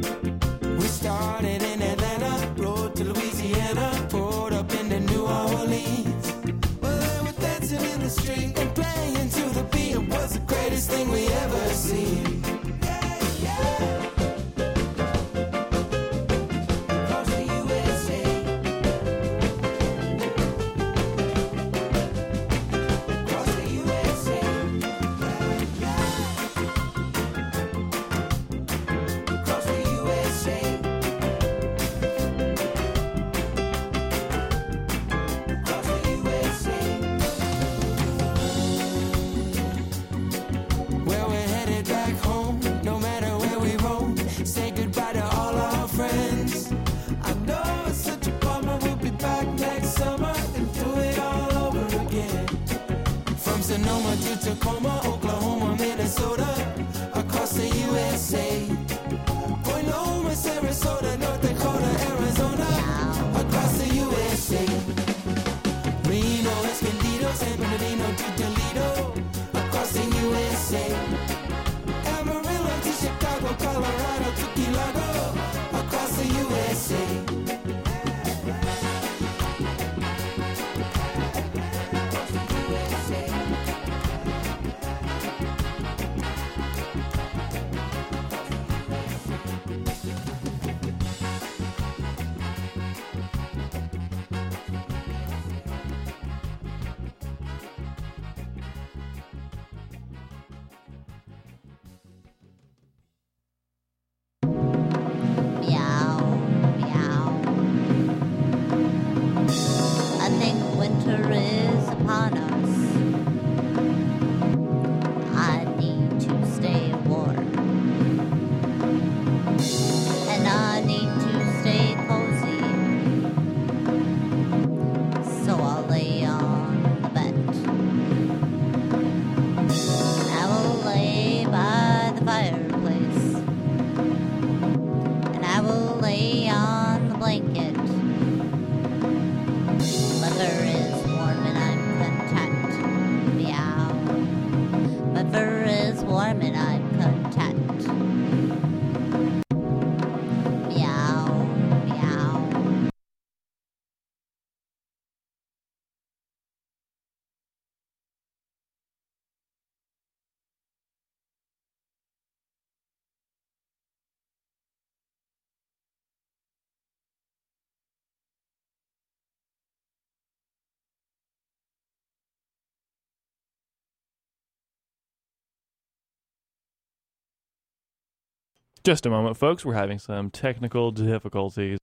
Just a moment, folks. We're having some technical difficulties.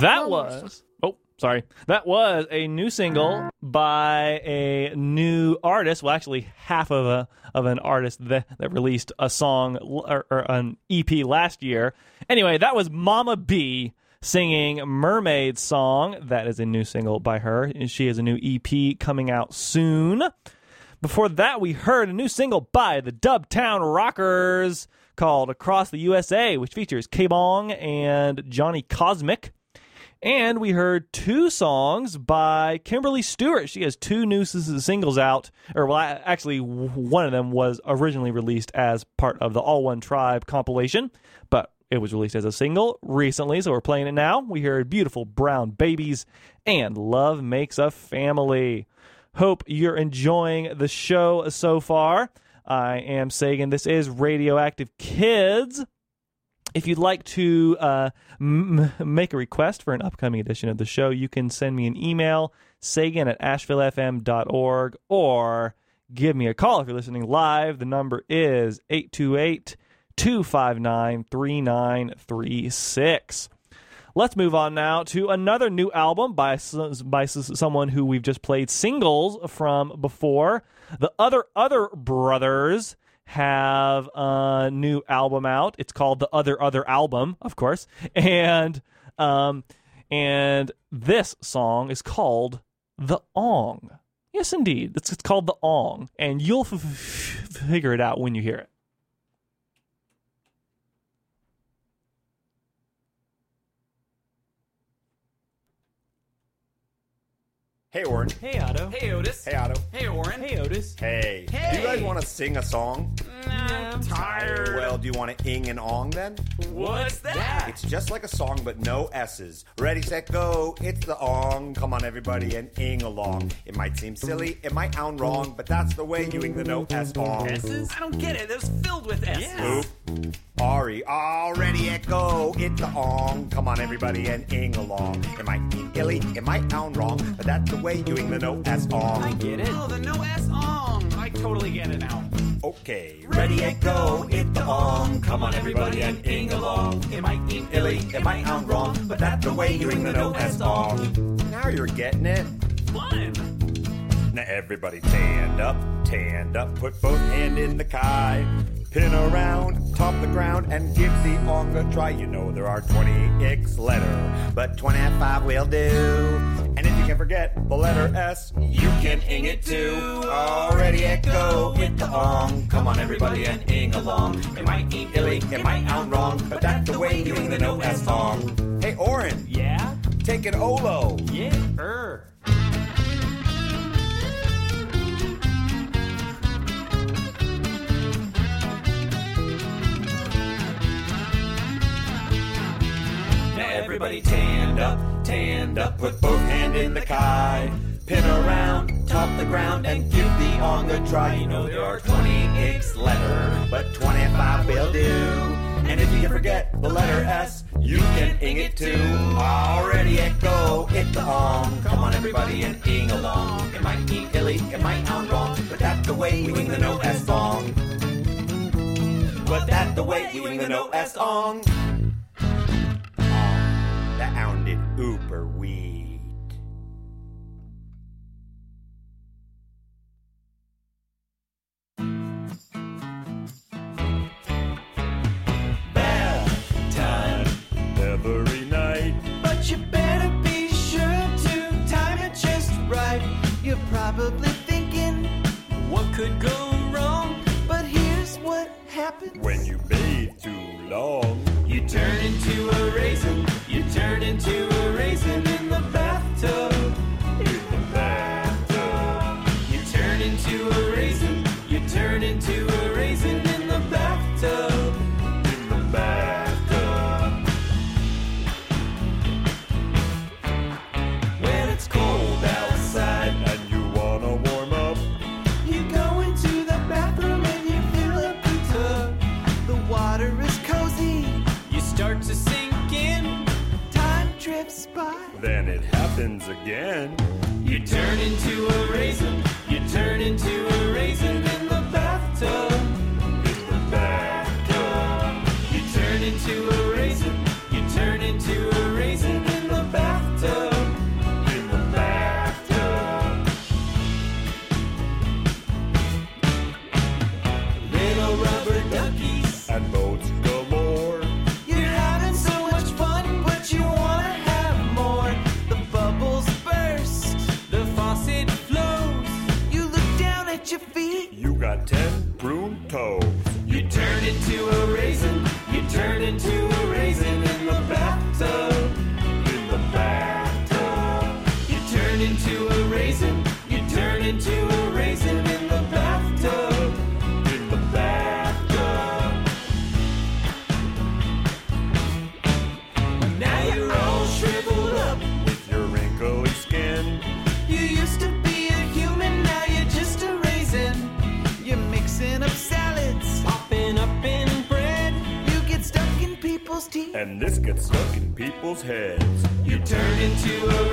That was. Oh, sorry. That was a new single by a new artist. Well, actually, half of a of an artist that, that released a song or, or an EP last year. Anyway, that was Mama B singing Mermaid Song. That is a new single by her. She has a new EP coming out soon. Before that, we heard a new single by the Dub Town Rockers called Across the USA, which features K-Bong and Johnny Cosmic. And we heard two songs by Kymberly Stewart. She has two new singles out, or well, actually, one of them was originally released as part of the All One Tribe compilation, but it was released as a single recently, so we're playing it now. We heard Beautiful Brown Babies and Love Makes a Family. Hope you're enjoying the show so far. I am Sagan. This is Radio Active Kids. If you'd like to uh, m- make a request for an upcoming edition of the show, you can send me an email, sagan at ashevillefm.org, or give me a call if you're listening live. The number is 828 259 3936. Let's move on now to another new album by by someone who we've just played singles from before. The other other brothers have a new album out. It's called the Other Other Album, of course, and um and this song is called the Ong. Yes, indeed, it's, it's called the Ong, and you'll f- f- figure it out when you hear it. Hey, Orin. Hey, Otto. Hey, Otis. Hey, Otto. Hey, Orin. Hey, Otis. Hey. Hey. Do you guys want to sing a song? I'm tired. Well, do you want to ing and ong then? What's that? It's just like a song, but no S's. Ready, set, go. It's the ong. Come on, everybody, and ing along. It might seem silly, it might sound wrong, but that's the way you ing the no S ong. S's? I don't get it. It was filled with S's. Oop. Ari, all ready, at. It's the ong. Come on, everybody, and ing along. It might be illy, it might sound wrong, but that's the way you ing the no S ong. I get it. Oh, the no S ong. I totally get it now. Okay, ready and go, hit the ong. Come on, everybody, and ing along. It might ing illy, it might sound wrong, but that's the way you ring the no S ong. Now you're getting it. Fun. Now everybody stand up, stand up, put both hand in the kai. Pin around, top the ground, and give the ong a try. You know there are 20x letter, but 25 will do. And if you can forget the letter S, you can ing it too. Already go, hit the ong. Come on everybody and ing along. It might be illy, it might sound wrong, but that's the way you ing the no S song. Hey Oren, Yeah? take it Olo. Yeah. Er. Everybody tanned up, tanned up, put both hands in the kai. Pin around, top the ground, and give the on a try. You know there are 20 eggs letter, but 25 will do. And if you can forget the letter S, you can ing it too. Already it go, it the ong. Come on everybody and ing along. It might be illy, it might sound wrong, but that's the way you ing the no S song. But that's the way you ing the no S song the ounded ooper weed. probably thinking what could go wrong. But here's what happens when you bathe too long. You turn into a raisin. happens again. You turn into a raisin, you turn into a raisin in the bathtub. heads. You turn into a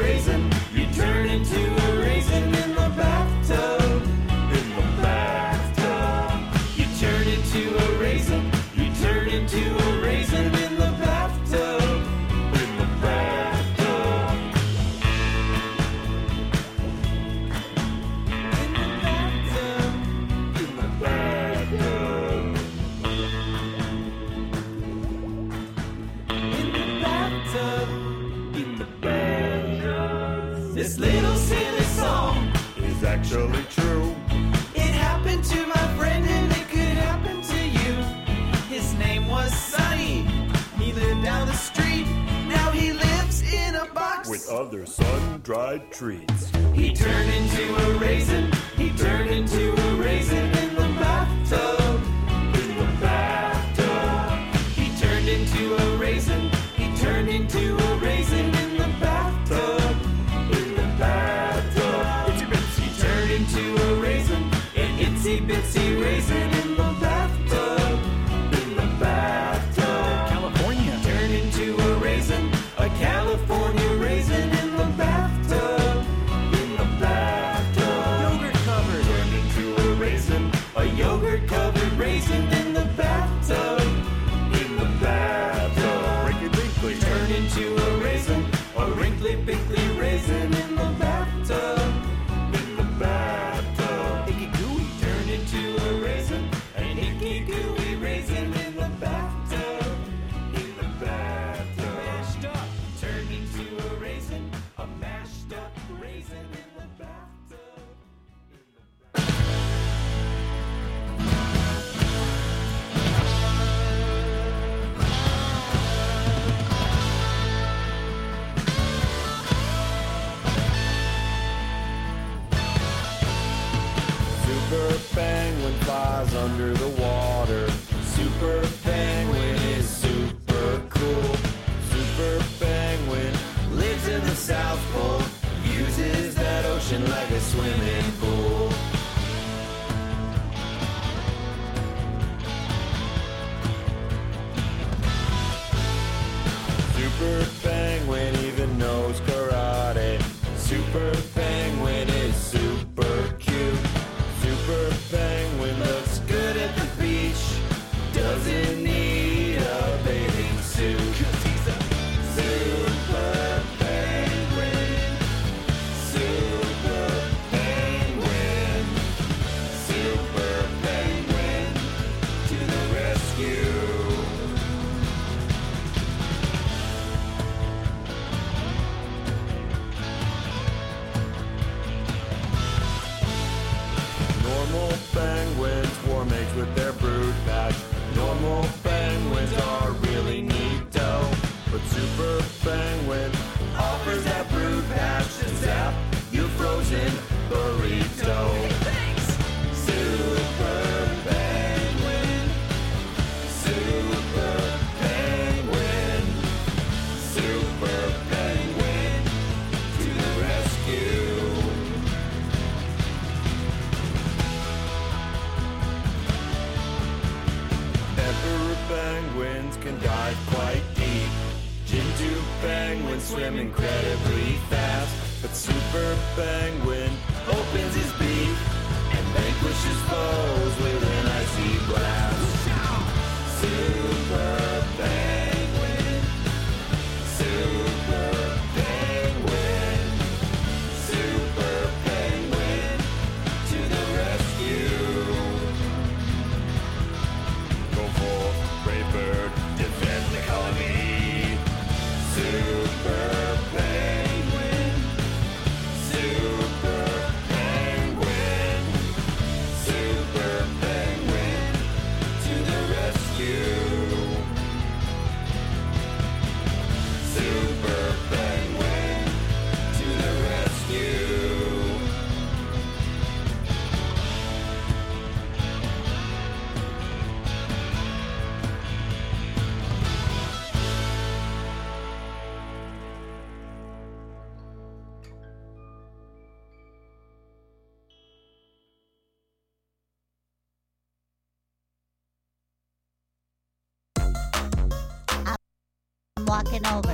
I'm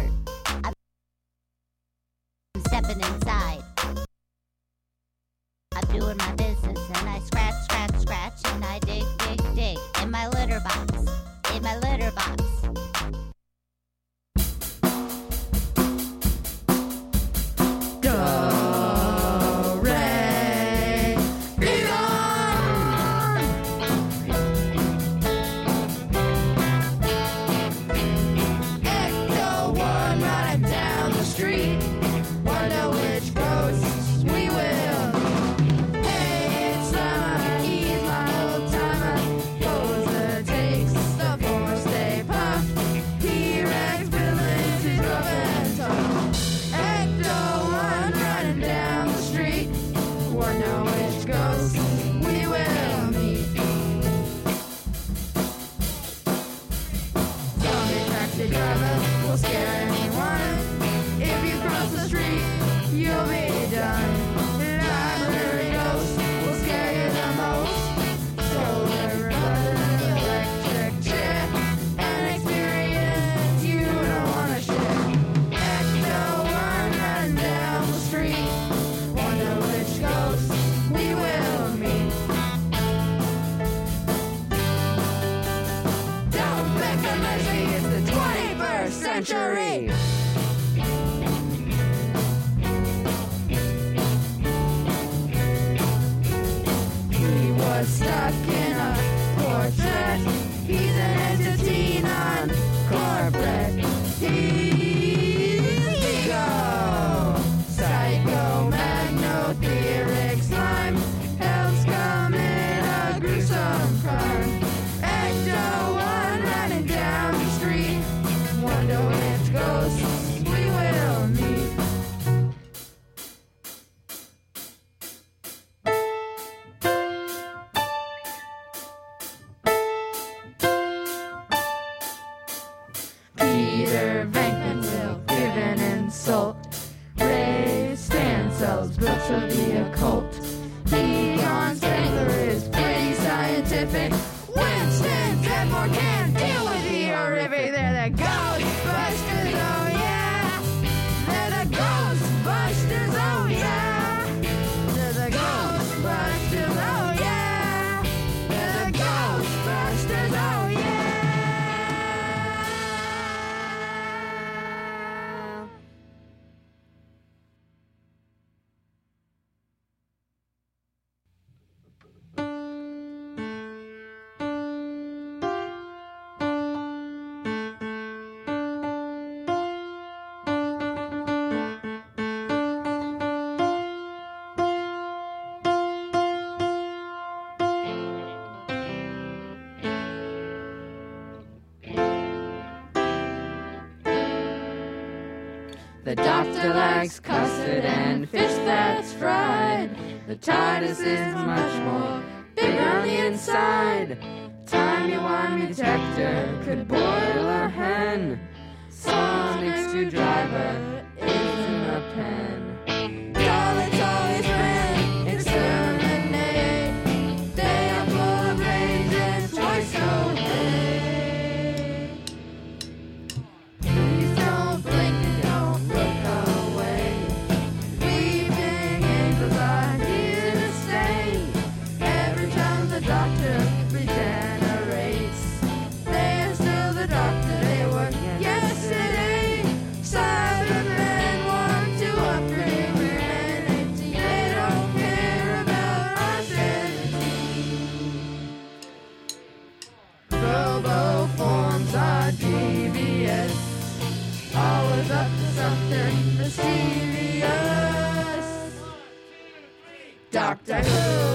likes custard and fish that's fried. The TARDIS is much more big on the inside. Timey-wimey detector could boil a hen. Sonic screwdriver is Doctor Who.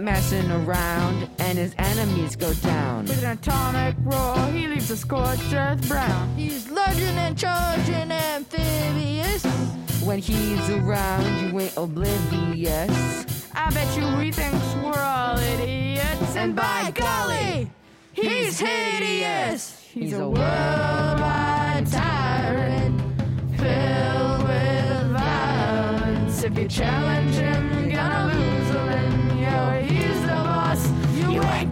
Messing around, and his enemies go down. With an atomic roar, he leaves a scorched earth brown. He's lurging and charging amphibious. When he's around, you ain't oblivious. I bet you he thinks we're all idiots. And by golly, he's hideous. He's a worldwide tyrant filled with violence. If you challenge him,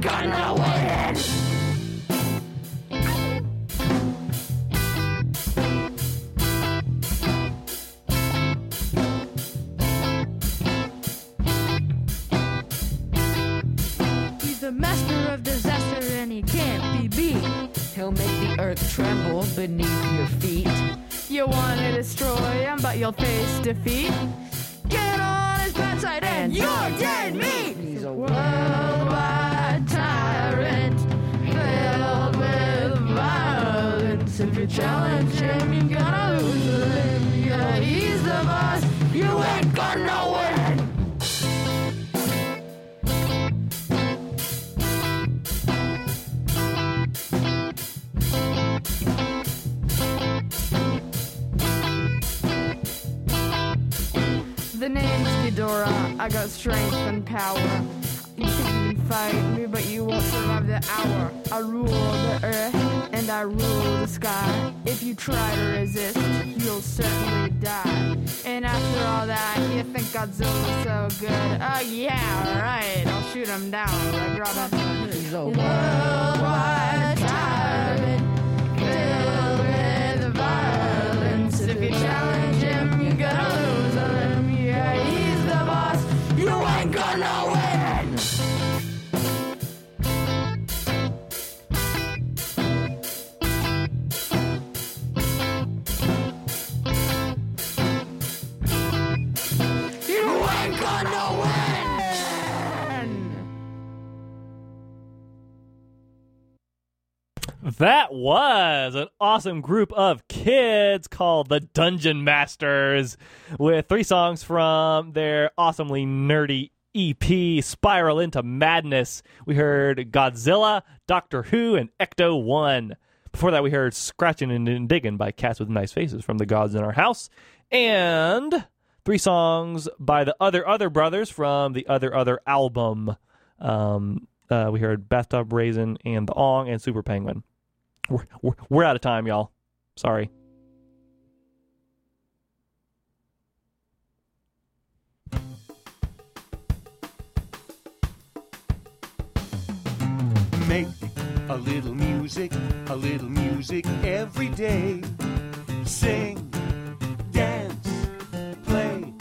gonna win. He's the master of disaster and he can't be beat. He'll make the earth tremble beneath your feet. You want to destroy him, but you'll face defeat. Get on his bad side and you're dead meat. He's a worldwide tyrant filled with violence. If you challenge him, you're gonna lose a limb. Yeah, he's the boss. You ain't gonna win. The name's Ghidorah. I got strength and power. You can even fight me, but you won't survive the hour. I rule the earth and I rule the sky. If you try to resist, you'll certainly die. And after all that, you think Godzilla's so good? Oh yeah, right. I'll shoot him down like Robin He's a Worldwide tyrant filled with violence. If you challenge That was an awesome group of kids called the Dungeon Masters with three songs from their awesomely nerdy EP, Spiral into Madness. We heard Godzilla, Doctor Who, and Ecto 1. Before that, we heard Scratching and Digging by Cats with Nice Faces from the Gods in Our House. And three songs by the Other Other Brothers from the Other Other album. Um, uh, we heard Bathtub Raisin and The Ong and Super Penguin. We're, we're, out of time, y'all. Sorry. Make a little music, a little music every day. Sing, dance, play,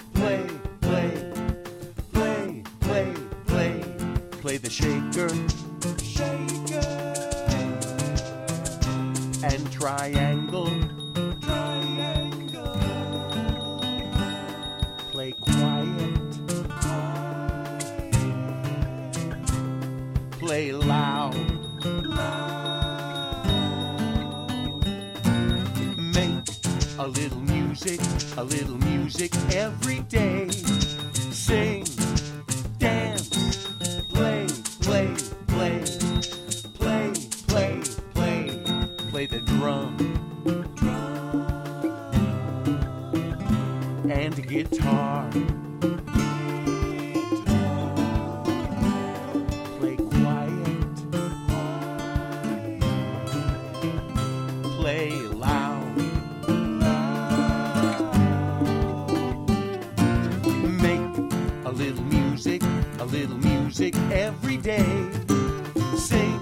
and triangle, triangle. Play quiet, play loud. Make a little music, a little music every day. Sing, drum, and guitar. Play quiet, play loud. Make a little music, a little music every day. Sing,